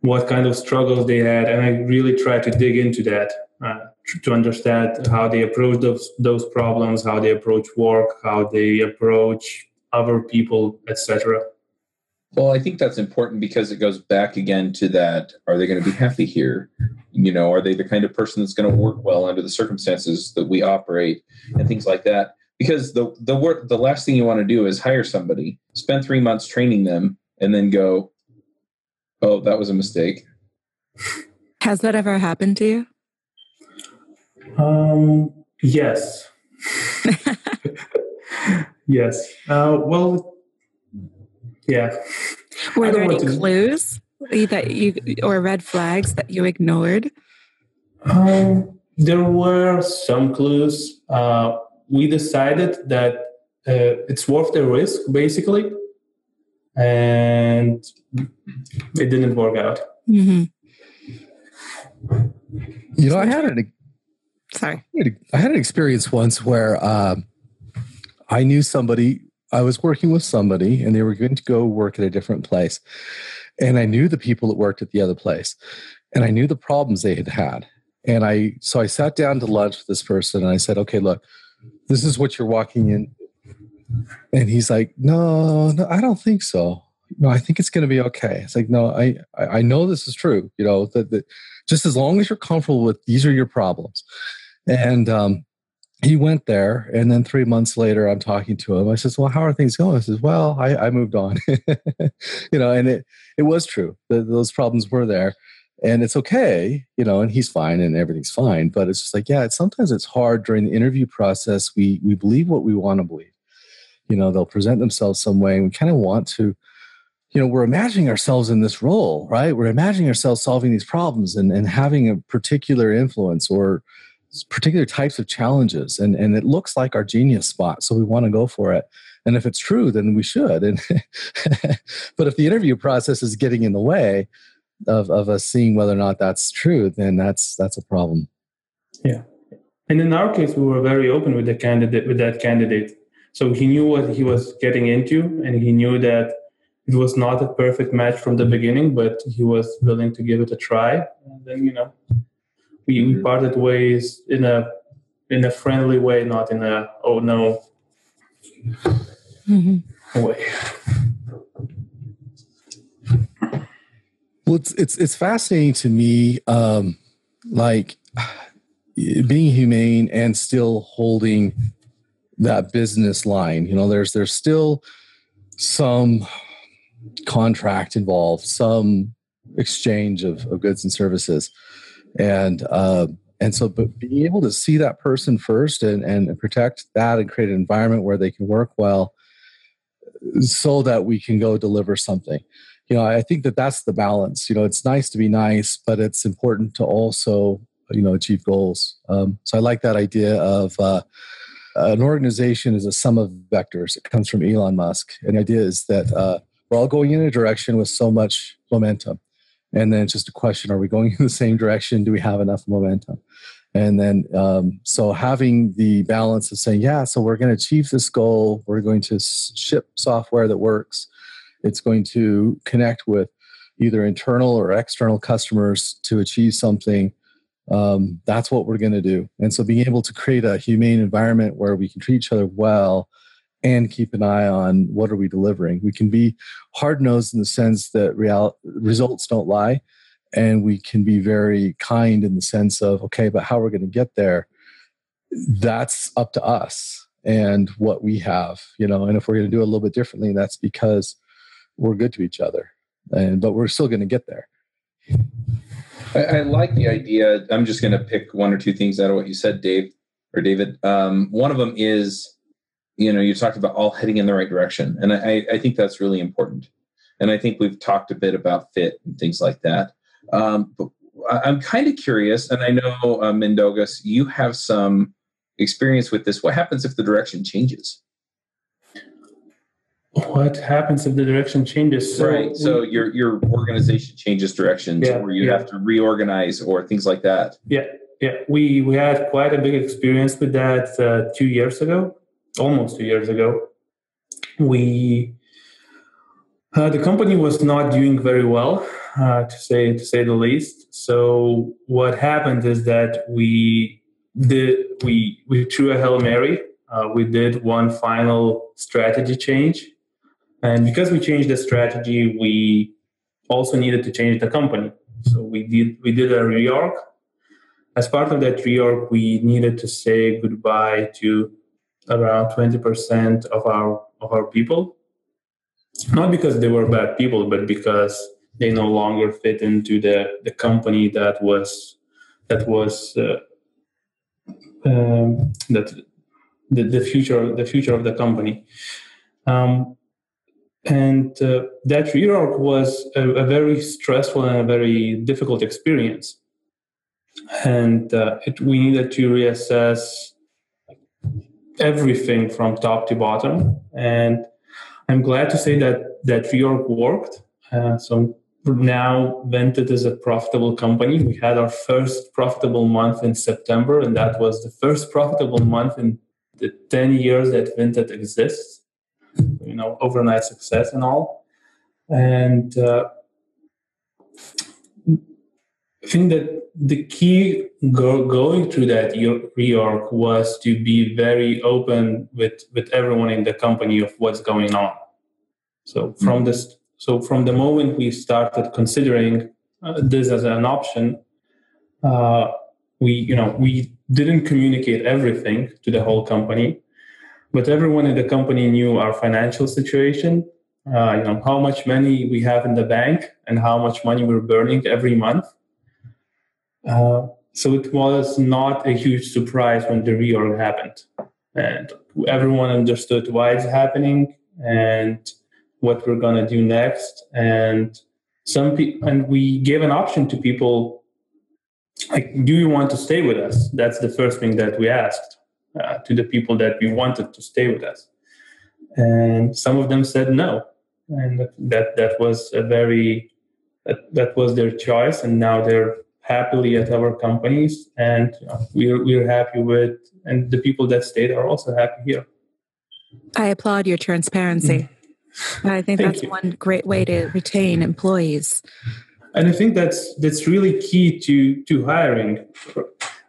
what kind of struggles they had, and I really tried to dig into that uh, to understand how they approach those those problems, how they approach work, how they approach other people, etc.
Well, I think that's important because it goes back again to that are they going to be happy here? You know, are they the kind of person that's going to work well under the circumstances that we operate and things like that? Because the the work the last thing you want to do is hire somebody, spend 3 months training them and then go, "Oh, that was a mistake."
Has that ever happened to you?
Um, yes. yes. Uh, well, yeah.
Were there any clues that you or red flags that you ignored?
Um, there were some clues. Uh, we decided that uh, it's worth the risk, basically, and it didn't work out.
Mm-hmm.
You know, I had an
sorry,
I had an experience once where uh, I knew somebody I was working with somebody and they were going to go work at a different place. And I knew the people that worked at the other place and I knew the problems they had had. And I, so I sat down to lunch with this person and I said, okay, look, this is what you're walking in. And he's like, no, no, I don't think so. No, I think it's going to be okay. It's like, no, I, I know this is true. You know, that, that just as long as you're comfortable with these are your problems. And, um, he went there and then three months later i'm talking to him. I says well how are things going? I says well i, I moved on. You know and it, it was true the, those problems were there and it's okay you know and he's fine and everything's fine but it's just like yeah it's, sometimes it's hard during the interview process. We we believe what we want to believe. You know they'll present themselves some way and we kind of want to you know we're imagining ourselves in this role right? We're imagining ourselves solving these problems and, and having a particular influence or particular types of challenges and and it looks like our genius spot so we want to go for it. And if it's true then we should. And but if the interview process is getting in the way of of us seeing whether or not that's true then that's that's a problem.
Yeah. And in our case we were very open with the candidate with that candidate. So he knew what he was getting into and he knew that it was not a perfect match from the beginning but he was willing to give it a try. And then you know we, we parted ways in a in a friendly way, not in a oh no mm-hmm. way.
Well, it's it's it's fascinating to me, um, like being humane and still holding that business line. You know, there's there's still some contract involved, some exchange of, of goods and services and uh, and so but being able to see that person first and, and protect that and create an environment where they can work well so that we can go deliver something. You know i think that that's the balance. You know it's nice to be nice but it's important to also you know achieve goals. Um, so i like that idea of uh, an organization is a sum of vectors. It comes from elon musk. And the idea is that uh, we're all going in a direction with so much momentum and then it's just a question are we going in the same direction? Do we have enough momentum? And then um, so having the balance of saying yeah so we're going to achieve this goal. We're going to ship software that works. It's going to connect with either internal or external customers to achieve something um, that's what we're going to do. And so being able to create a humane environment where we can treat each other well and keep an eye on what are we delivering. We can be hard nosed in the sense that real, results don't lie. And we can be very kind in the sense of, okay, but how we're going to get there, that's up to us and what we have, you know. And if we're going to do it a little bit differently, that's because we're good to each other. And but we're still going to get there.
I, I like the idea. I'm just going to pick one or two things out of what you said, Dave or David. Um, one of them is, you know, you talked about all heading in the right direction, and I, I think that's really important. And I think we've talked a bit about fit and things like that. Um, but I'm kind of curious, and I know uh, Mindaugas, you have some experience with this. What happens if the direction changes?
what happens if the direction changes
so right so we, your your organization changes directions yeah, or you yeah. have to reorganize or things like that
yeah yeah we we had quite a big experience with that uh, two years ago almost two years ago we uh, the company was not doing very well uh, to say to say the least so what happened is that we did we we threw a hail mary uh, we did one final strategy change and because we changed the strategy, we also needed to change the company. So we did we did a reorg. As part of that reorg, we needed to say goodbye to around 20% of our of our people. Not because they were bad people, but because they no longer fit into the, the company that was that was uh, um, that the, the future the future of the company. Um, and uh, that reorg was a, a, very stressful and a very difficult experience. And uh, it, we needed to reassess everything from top to bottom. And I'm glad to say that that reorg worked. Uh, so now Vinted is a profitable company. We had our first profitable month in September, and that was the first profitable month in the 10 years that Vinted exists you know overnight success and all and uh, I think that the key go, going through that reorg was to be very open with with everyone in the company of what's going on. So from mm-hmm. this, so from the moment we started considering uh, this as an option, uh, we you know we didn't communicate everything to the whole company but everyone in the company knew our financial situation, uh, you know, how much money we have in the bank and how much money we're burning every month. Uh, so it was not a huge surprise when the reorg happened. And everyone understood why it's happening and what we're going to do next. And some people, and we gave an option to people like, do you want to stay with us? That's the first thing that we asked uh, to the people that we wanted to stay with us. And some of them said no. And that, that was a very, that, that was their choice. And now they're happily at our companies and you know, we're, we're happy with, and the people that stayed are also happy here.
I applaud your transparency. Mm. I think that's you. one great way to retain employees.
And I think that's that's really key to to hiring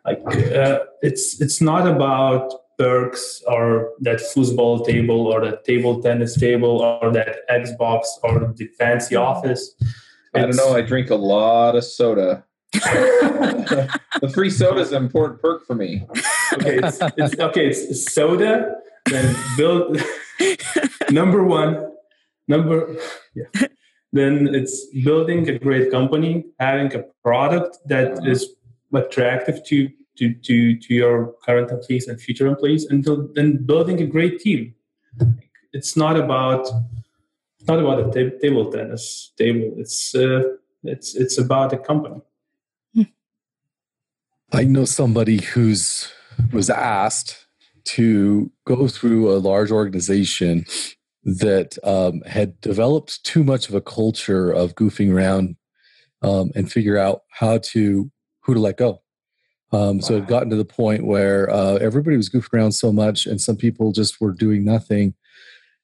like uh, it's it's not about perks or that football table or that table tennis table or that Xbox or the fancy office. It's,
I don't know. I drink a lot of soda. the free soda is an important perk for me.
Okay, it's, it's okay. It's soda. Then build number one. Number yeah. Then it's building a great company, having a product that uh-huh. is attractive to to to to your current employees and future employees, and then building a great team. It's not about it's not about a table tennis table. It's uh, it's it's about a company.
I know somebody who's was asked to go through a large organization that um, had developed too much of a culture of goofing around um, and figure out how to who to let go um, so it had gotten to the point where uh, everybody was goofing around so much, and some people just were doing nothing.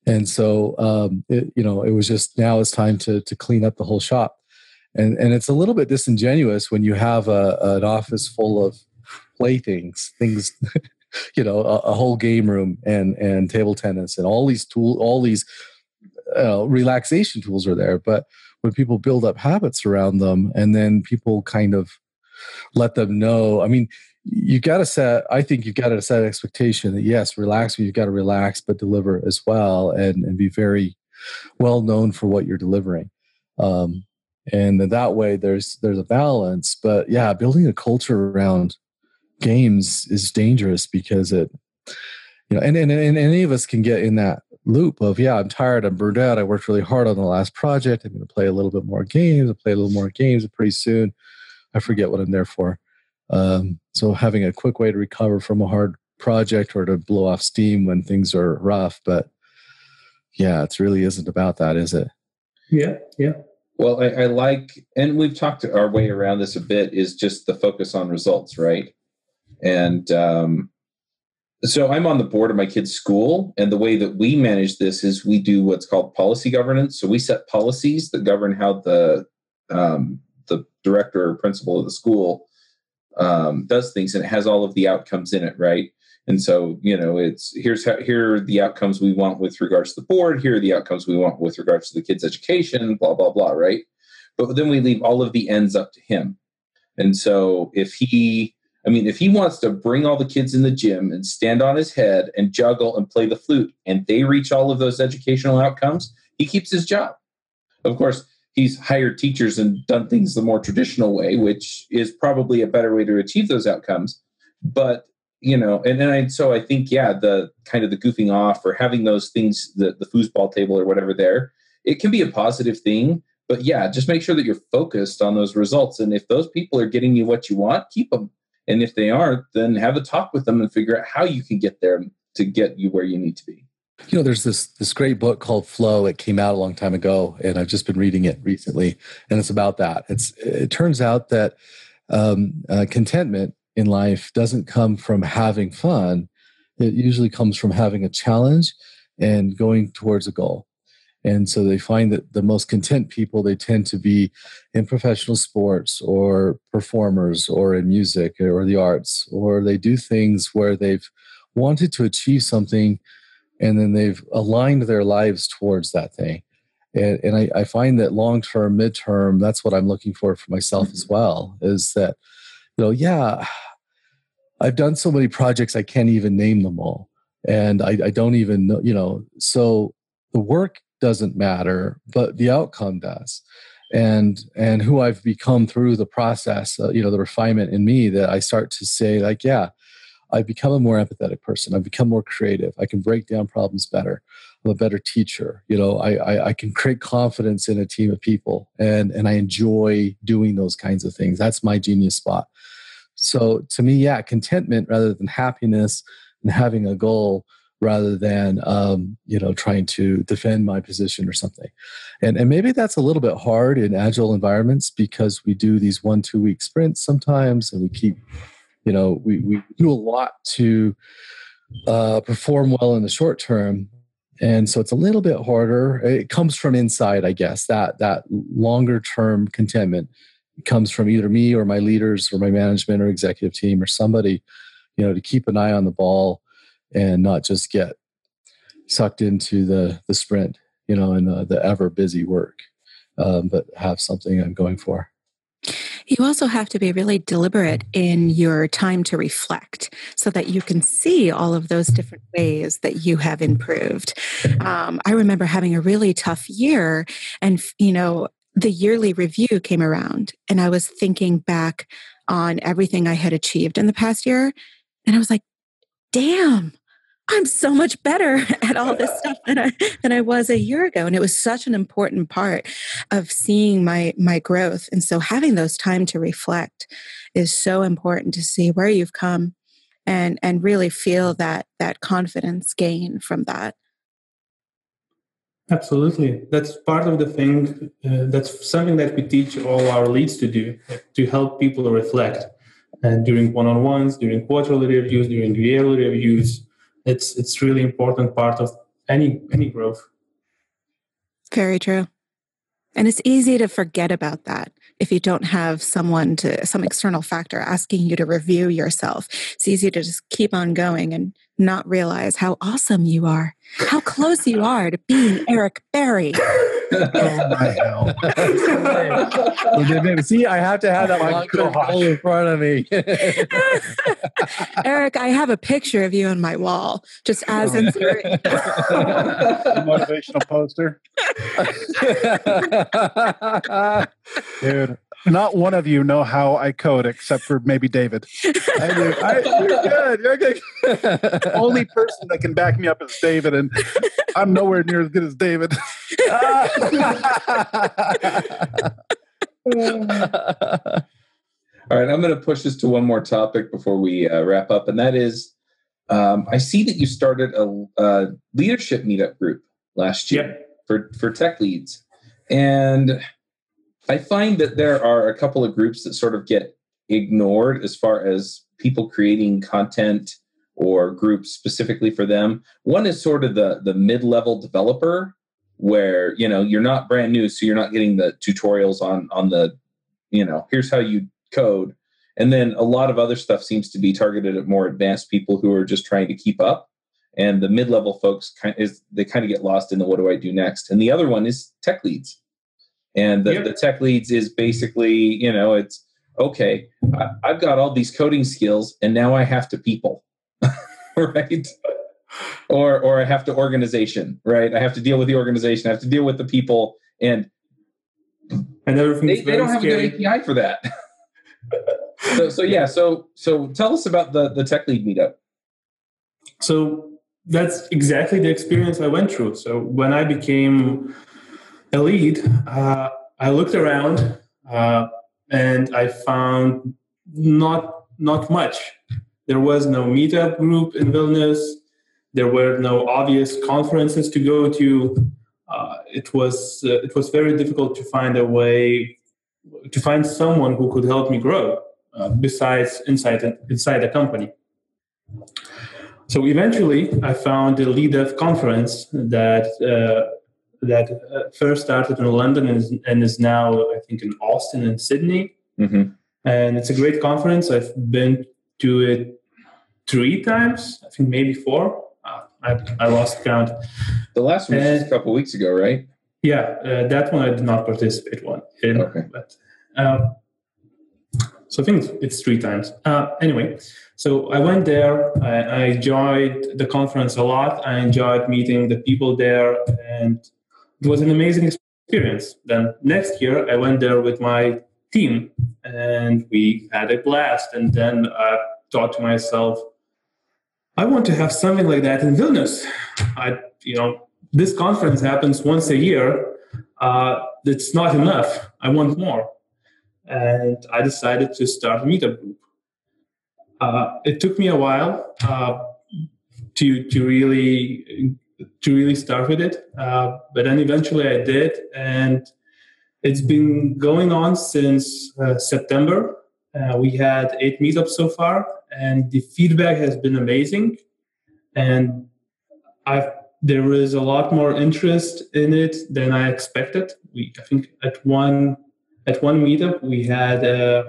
And so, um, it, you know, it was just now it's time to to clean up the whole shop. And and it's a little bit disingenuous when you have a, an office full of playthings things you know a, a, whole game room and and table tennis and all these tool all these uh, relaxation tools are there. But when people build up habits around them and then people kind of let them know i mean you got to set i think you've got to set expectation that yes relax you've got to relax but deliver as well and and be very well known for what you're delivering. Um, and that way there's there's a balance. But yeah building a culture around games is dangerous because it you know and, and, and any of us can get in that loop of yeah i'm tired i'm burned out i worked really hard on the last project i'm going to play a little bit more games i play a little more games and pretty soon. I forget what i'm there for. Um, so having a quick way to recover from a hard project or to blow off steam when things are rough but yeah it really isn't about that is it?
Yeah yeah
well I, I like and we've talked our way around this a bit is just the focus on results right and um, so I'm on the board of my kid's school, and the way that we manage this is we do what's called policy governance. So we set policies that govern how the um, the director or principal of the school um, does things, and it has all of the outcomes in it, right? And so, you know, it's here's how here are the outcomes we want with regards to the board. Here are the outcomes we want with regards to the kid's education. Blah blah blah, right? But then we leave all of the ends up to him. And so, if he I mean, if he wants to bring all the kids in the gym and stand on his head and juggle and play the flute, and they reach all of those educational outcomes, he keeps his job. Of course, he's hired teachers and done things the more traditional way, which is probably a better way to achieve those outcomes. But you know, and then I so I think yeah, the kind of the goofing off or having those things, the the foosball table or whatever there, it can be a positive thing. But yeah, just make sure that you're focused on those results. And if those people are getting you what you want, keep them and if they aren't, then have a talk with them and figure out how you can get there to get you where you need to be.
You know, there's this this great book called Flow. It came out a long time ago, and I've just been reading it recently, and it's about that. It's it turns out that um, uh, contentment in life doesn't come from having fun. It usually comes from having a challenge and going towards a goal. And so they find that the most content people, they tend to be in professional sports or performers or in music or the arts, or they do things where they've wanted to achieve something and then they've aligned their lives towards that thing. And, and I, I, find that long term, mid term, that's what I'm looking for for myself as mm-hmm. well is that, you know, yeah, I've done so many projects, I can't even name them all. And I, I don't even know, you know, so the work doesn't matter, but the outcome does. And and who I've become through the process, uh, you know, the refinement in me that I start to say like, yeah, I've become a more empathetic person. I've become more creative. I can break down problems better. I'm a better teacher. You know, I, I, I can create confidence in a team of people, and and I enjoy doing those kinds of things. That's my genius spot. So to me, yeah, contentment rather than happiness and having a goal rather than um, you know trying to defend my position or something. And and maybe that's a little bit hard in agile environments because we do these one two week sprints sometimes and we keep you know we, we do a lot to uh, perform well in the short term. And so it's a little bit harder. It comes from inside i guess that that longer term contentment comes from either me or my leaders or my management or executive team or somebody you know to keep an eye on the ball and not just get sucked into the the sprint, you know, and the, the ever busy work, um, but have something I'm going for.
You also have to be really deliberate in your time to reflect so that you can see all of those different ways that you have improved. Um, I remember having a really tough year, and, you know, the yearly review came around, and I was thinking back on everything I had achieved in the past year. And I was like, damn, I'm so much better at all this stuff than I than I was a year ago. And it was such an important part of seeing my my growth. And so having those time to reflect is so important to see where you've come and and really feel that that confidence gain from that.
Absolutely. That's part of the thing. Uh, that's something that we teach all our leads to do to help people reflect. And during one on ones, during quarterly reviews, during yearly reviews, it's it's really important part of any any growth
very true and it's easy to forget about that if you don't have someone to some external factor asking you to review yourself. It's easy to just keep on going and not realize how awesome you are, how close you are to being Eric Berry.
Oh my hell.
See, I have to have that
My
microphone in front of me.
Eric, I have a picture of you on my wall, just as oh, inspiration.
Motivational poster. Dude, not one of you know how I code except for maybe David.
I do. I, you're good. You're good.
Only person that can back me up is David, and I'm nowhere near as good as David.
All right, I'm going to push this to one more topic before we uh, wrap up, and that is um, I see that you started a, a leadership meetup group last year
Yep.
for, for tech leads. And I find that there are a couple of groups that sort of get ignored as far as people creating content or groups specifically for them. One is sort of the, the mid level developer where you know you're not brand new so you're not getting the tutorials on on the you know here's how you code. And then a lot of other stuff seems to be targeted at more advanced people who are just trying to keep up. And the mid-level folks kind is they kind of get lost in the what do i do next? And the other one is tech leads and the,
Yep.
the tech leads is basically you know it's okay I, i've got all these coding skills and now i have to people right or or i have to organization right i have to deal with the organization i have to deal with the people and
and everything's
they, they don't have a good API for that. so so yeah, so so tell us about the the tech lead meetup.
So that's exactly the experience I went through. So when I became lead, uh, I looked around uh, and I found not not much. There was no meetup group in Vilnius. There were no obvious conferences to go to. Uh, it was uh, it was very difficult to find a way to find someone who could help me grow uh, besides inside inside the company. So eventually, I found the LeadDev conference that uh, that uh, first started in London and is, and is now, I think, in Austin and Sydney.
Mm-hmm.
And it's a great conference. I've been to it three times, I think maybe four. Uh, I, I lost count.
The last one was a couple weeks ago, right?
Yeah, uh, that one I did not participate one in.
Okay.
But, uh, so I think it's three times. Uh, anyway, so I went there. I, I enjoyed the conference a lot. I enjoyed meeting the people there, and it was an amazing experience. Then next year, I went there with my team, and we had a blast. And then I thought to myself, I want to have something like that in Vilnius. I, you know, this conference happens once a year. Uh, it's not enough. I want more. And I decided to start a meetup group. Uh, it took me a while uh, to to really to really start with it, uh, but then eventually I did, and it's been going on since uh, September. Uh, we had eight meetups so far, and the feedback has been amazing. And I've there is a lot more interest in it than I expected. We, I think, at one at one meetup we had uh,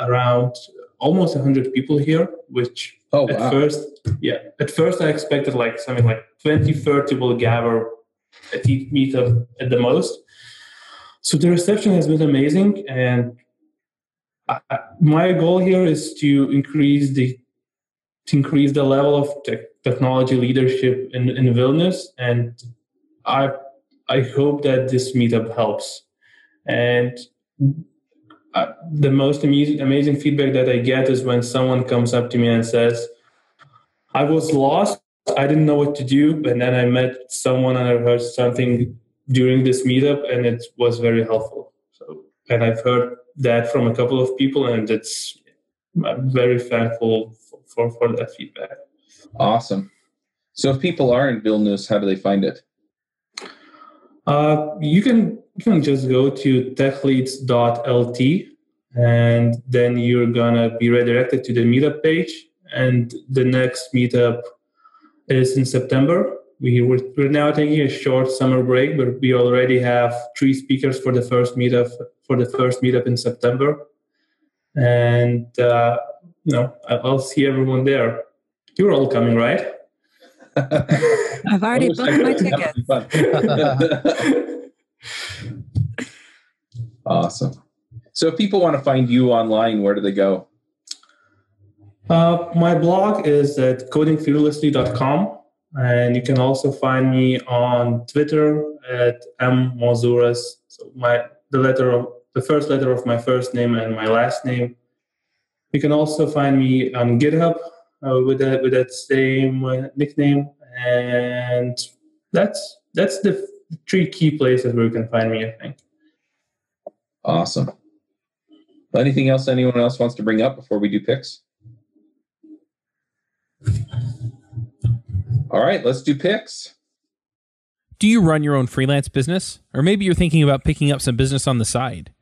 around almost 100 people here, which
Oh
at
wow.
first, yeah, at first I expected like something like 20, 30 will gather at each meetup at the most. So the reception has been amazing, and I, my goal here is to increase the to increase the level of tech technology leadership in, in Vilnius, and I I hope that this meetup helps. And uh, the most amazing amazing feedback that I get is when someone comes up to me and says, "I was lost. I didn't know what to do, and then I met someone and I heard something during this meetup, and it was very helpful." So, and I've heard that from a couple of people, and it's I'm very thankful for, for that feedback.
Awesome. So if people are in Vilnius, how do they find it?
Uh, you can you can just go to techleads.lt and then you're gonna be redirected to the meetup page. And the next meetup is in September. We were, we're now taking a short summer break, but we already have three speakers for the first meetup for the first meetup in September, and uh, you know I'll see everyone there. You're all coming, right?
I've already booked my ticket.
awesome. So if people want to find you online, where do they go?
Uh, my blog is at codingfearlessly.com. And you can also find me on Twitter at mmozuras. So my the letter of the first letter of my first name and my last name. You can also find me on GitHub uh, with that with that same uh, nickname, and that's that's the three key places where you can find me. I think.
Awesome. Anything else anyone else wants to bring up before we do picks? All right, let's do picks.
Do you run your own freelance business? Or maybe you're thinking about picking up some business on the side?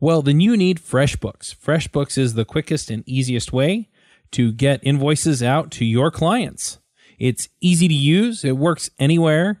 Well, then you need FreshBooks. FreshBooks is the quickest and easiest way to get invoices out to your clients. It's easy to use, it works anywhere,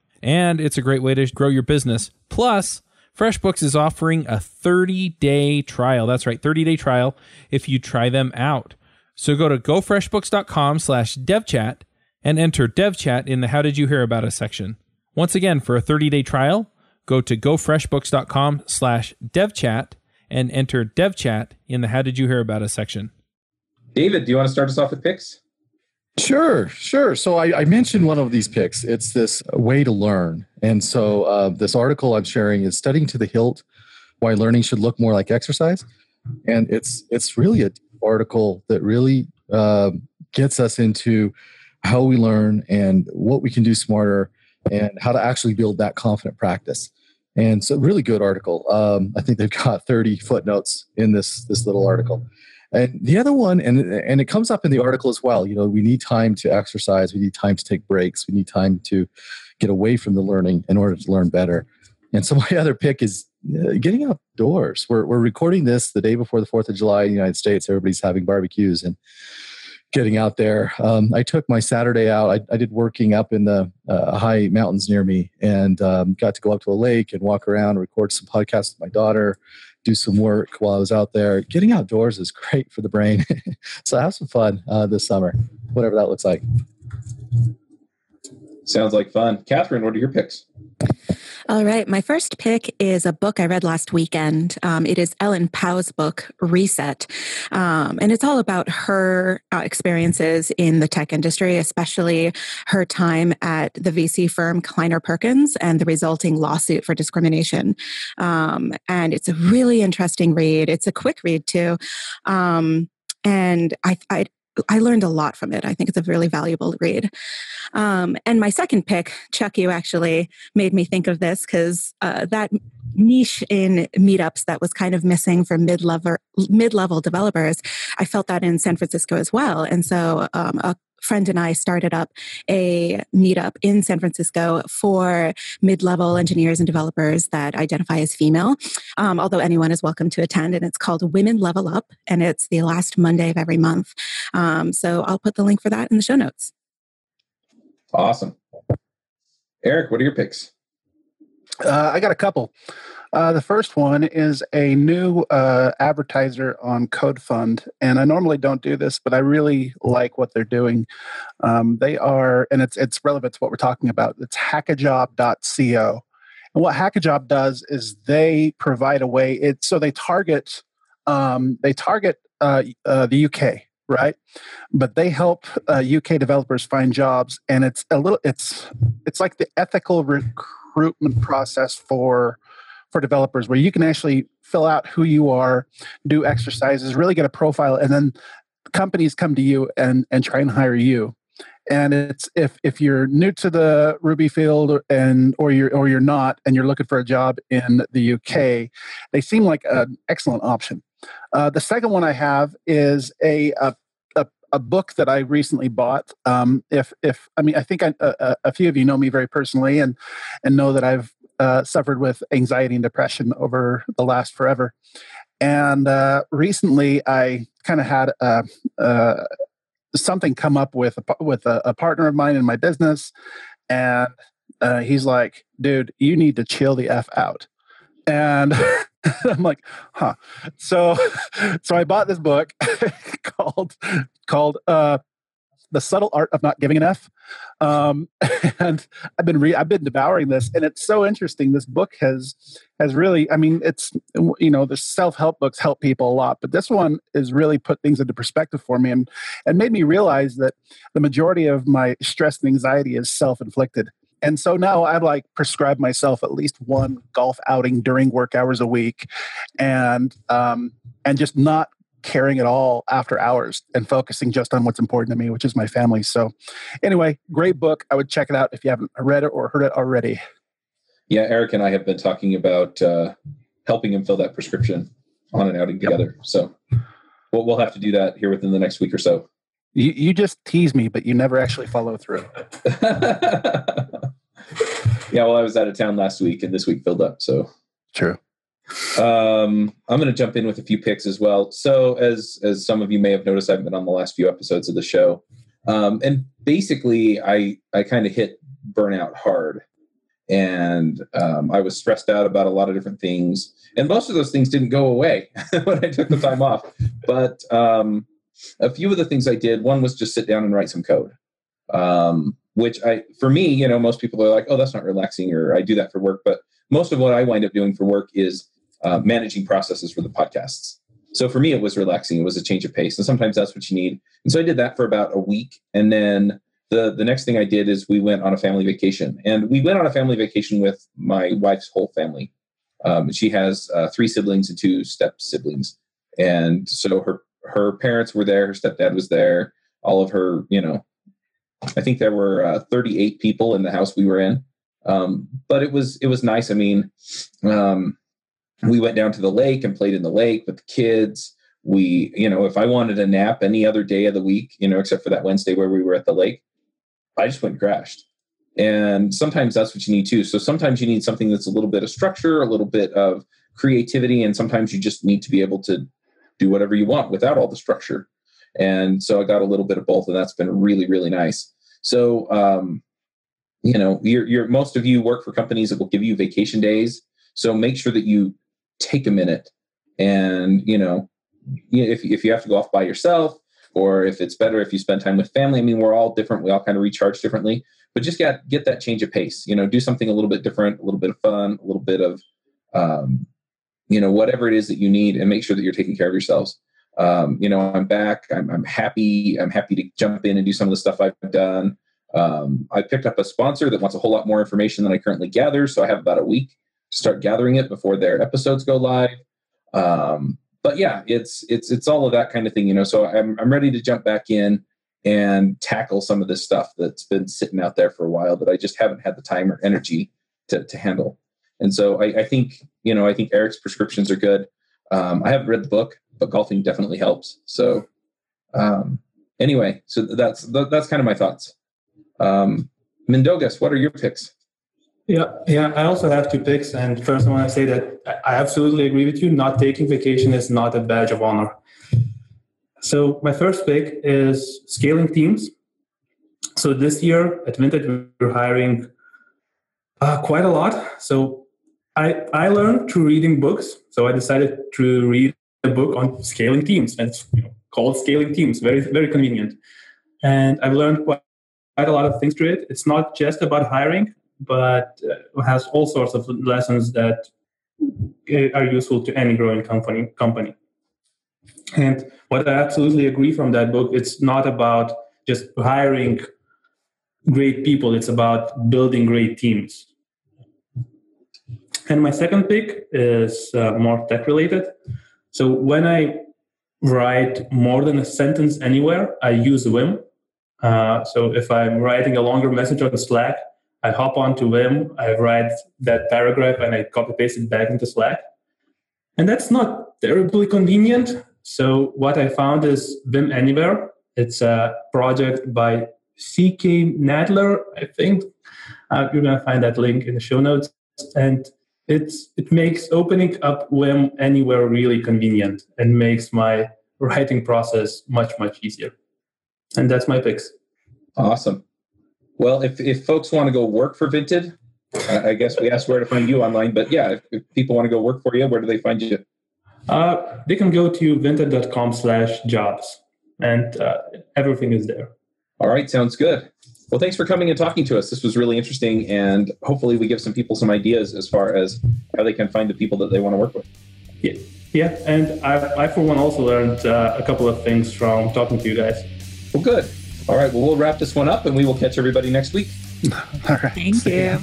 And it's a great way to grow your business. Plus, FreshBooks is offering a 30 day trial. That's right, 30 day trial if you try them out. So go to gofreshbooks.com slash devchat and enter devchat in the How Did You Hear About Us section. Once again, for a 30-day trial, go to gofreshbooks.com slash devchat and enter devchat in the How Did You Hear About Us section.
David, do you want to start us off with picks?
Sure, sure. So I, I, mentioned one of these picks. It's this way to learn. And so uh, this article I'm sharing is studying to the hilt why learning should look more like exercise. And it's it's really an article that really uh, gets us into how we learn and what we can do smarter and how to actually build that confident practice. And so, really good article. Um, I think they've got 30 footnotes in this this little article. And the other one, and and it comes up in the article as well. You know, we need time to exercise. We need time to take breaks. We need time to get away from the learning in order to learn better. And so, my other pick is uh, getting outdoors. We're we're recording this the day before the Fourth of July in the United States. Everybody's having barbecues, and getting out there. Um, I took my Saturday out. I, I did working up in the uh, high mountains near me and um, got to go up to a lake and walk around, record some podcasts with my daughter, do some work while I was out there. Getting outdoors is great for the brain. so have some fun uh, this summer, whatever that looks like.
Sounds like fun. Catherine, what are your picks?
All right. My first pick is a book I read last weekend. Um, it is Ellen Pao's book, Reset. Um, and it's all about her uh, experiences in the tech industry, especially her time at the VC firm Kleiner Perkins and the resulting lawsuit for discrimination. Um, and it's a really interesting read. It's a quick read, too. Um, and I, I, I learned a lot from it. I think it's a really valuable read. Um, and my second pick, Chuck, you actually made me think of this because uh, that niche in meetups that was kind of missing for mid-level mid-level developers, I felt that in San Francisco as well. And so um, a friend and I started up a meetup in San Francisco for mid level engineers and developers that identify as female, um, although anyone is welcome to attend. And it's called Women Level Up, and it's the last Monday of every month. Um, so I'll put the link for that in the show notes.
Awesome. Eric, what are your picks?
Uh, I got a couple. Uh, the first one is a new uh, advertiser on CodeFund, and I normally don't do this, but I really like what they're doing. Um, they are, and it's it's relevant to what we're talking about. It's hackajob.co, and what Hackajob does is they provide a way. It so they target um, they target uh, uh the UK, right? But they help UK uh, developers find jobs, and it's a little it's it's like the ethical recruitment process for for developers where you can actually fill out who you are, do exercises, really get a profile, and then companies come to you and, and try and hire you. and it's if if you're new to the Ruby field and or you're or you're not and you're looking for a job in the UK, they seem like an excellent option. Uh, the second one I have is a, a a, book that I recently bought. Um, if if I mean I think I, a, a, few of you know me very personally and and know that I've uh, suffered with anxiety and depression over the last forever. And uh, recently, I kind of had a, a, something come up with a, with a, a partner of mine in my business, and uh, he's like, "Dude, you need to chill the f out." And I'm like, "Huh." So, so I bought this book called called uh, "The Subtle Art of Not Giving F," um, and I've been re- I've been devouring this, and it's so interesting. This book has has really, I mean, it's you know, the self help books help people a lot, but this one has really put things into perspective for me, and and made me realize that the majority of my stress and anxiety is self inflicted. And so now I like prescribe myself at least one golf outing during work hours a week, and um, and just not caring at all after hours and focusing just on what's important to me, which is my family. So, anyway, great book. I would check it out if you haven't read it or heard it already.
Yeah, Eric and I have been talking about uh, helping him fill that prescription on an outing together. Yep. So, we'll, we'll have to do that here within the next week or so.
You, you just tease me, but you never actually follow through.
yeah, well, I was out of town last week and this week filled up. So,
true.
Um, I'm going to jump in with a few picks as well. So, as as some of you may have noticed, I've been on the last few episodes of the show, um, and basically, I I kind of hit burnout hard, and um, I was stressed out about a lot of different things, and most of those things didn't go away when I took the time off. But um, a few of the things I did, one was just sit down and write some code. Um, which I, for me, you know, most people are like, "Oh, that's not relaxing," or "I do that for work." But most of what I wind up doing for work is uh, managing processes for the podcasts. So for me, it was relaxing. It was a change of pace, and sometimes that's what you need. And so I did that for about a week, and then the the next thing I did is we went on a family vacation, and we went on a family vacation with my wife's whole family. Um, she has uh, three siblings and two step siblings, and so her her parents were there, her stepdad was there, all of her, you know, I think there were uh, 38 people in the house we were in, um, but it was it was nice. I mean, um, we went down to the lake and played in the lake with the kids. We, you know, if I wanted a nap any other day of the week, you know, except for that Wednesday where we were at the lake, I just went and crashed. And sometimes that's what you need too. So sometimes you need something that's a little bit of structure, a little bit of creativity, and sometimes you just need to be able to do whatever you want without all the structure. And so I got a little bit of both, and that's been really, really nice. So, um, you know, you're, you're most of you work for companies that will give you vacation days. So make sure that you take a minute and you know if, if you have to go off by yourself or if it's better if you spend time with family. I mean we're all different. We all kind of recharge differently but just get get that change of pace you know do something a little bit different a little bit of fun a little bit of um, you know whatever it is that you need and make sure that you're taking care of yourselves. Um, you know i'm back. I'm, I'm happy. I'm happy to jump in and do some of the stuff i've done. Um, i picked up a sponsor that wants a whole lot more information than i currently gather so i have about a week start gathering it before their episodes go live. Um, but yeah, it's it's it's all of that kind of thing, you know. So I'm I'm ready to jump back in and tackle some of this stuff that's been sitting out there for a while that I just haven't had the time or energy to to handle. And so I, I think you know I think Eric's prescriptions are good. Um, I haven't read the book, but golfing definitely helps. So um, anyway, so that's that's kind of my thoughts. Um, Mindaugas, what are your picks?
Yeah, yeah. I also have two picks, and first I want to say that I absolutely agree with you. Not taking vacation is not a badge of honor. So my first pick is scaling teams. So this year at Vinted, we're hiring uh, quite a lot. So I I learned through reading books. So I decided to read a book on scaling teams, and it's called Scaling Teams. Very very convenient, and I've learned quite, quite a lot of things through it. It's not just about hiring but uh, has all sorts of lessons that uh, are useful to any growing company. Company, and what I absolutely agree from that book, it's not about just hiring great people; it's about building great teams. And my second pick is uh, more tech related. So when I write more than a sentence anywhere, I use Vim. Uh, so if I'm writing a longer message on Slack, I hop onto Vim, I write that paragraph, and I copy paste it back into Slack. And that's not terribly convenient. So what I found is Vim Anywhere. It's a project by CK Nadler, I think. Uh, you're going to find that link in the show notes. And it's it makes opening up Vim Anywhere really convenient and makes my writing process much, much easier. And that's my picks.
Awesome. Well, if, if folks want to go work for Vinted, I guess we asked where to find you online, but yeah, if, if people want to go work for you, where do they find you?
Uh, they can go to vinted.com slash jobs and uh, everything is there.
All right, sounds good. Well, thanks for coming and talking to us. This was really interesting, and hopefully, we give some people some ideas as far as how they can find the people that they want to work with.
Yeah, yeah, and I, I for one, also learned uh, a couple of things from talking to you guys.
Well, good. All right, well, we'll wrap this one up, and we will catch everybody next week.
All right.
Thank you.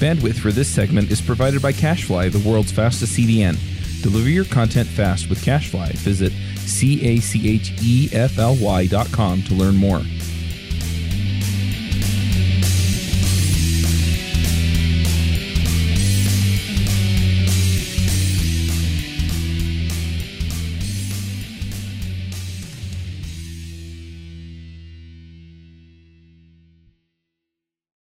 Bandwidth for this segment is provided by CacheFly, the world's fastest CDN. Deliver your content fast with CacheFly. Visit C A C H E F L Y dot com to learn more.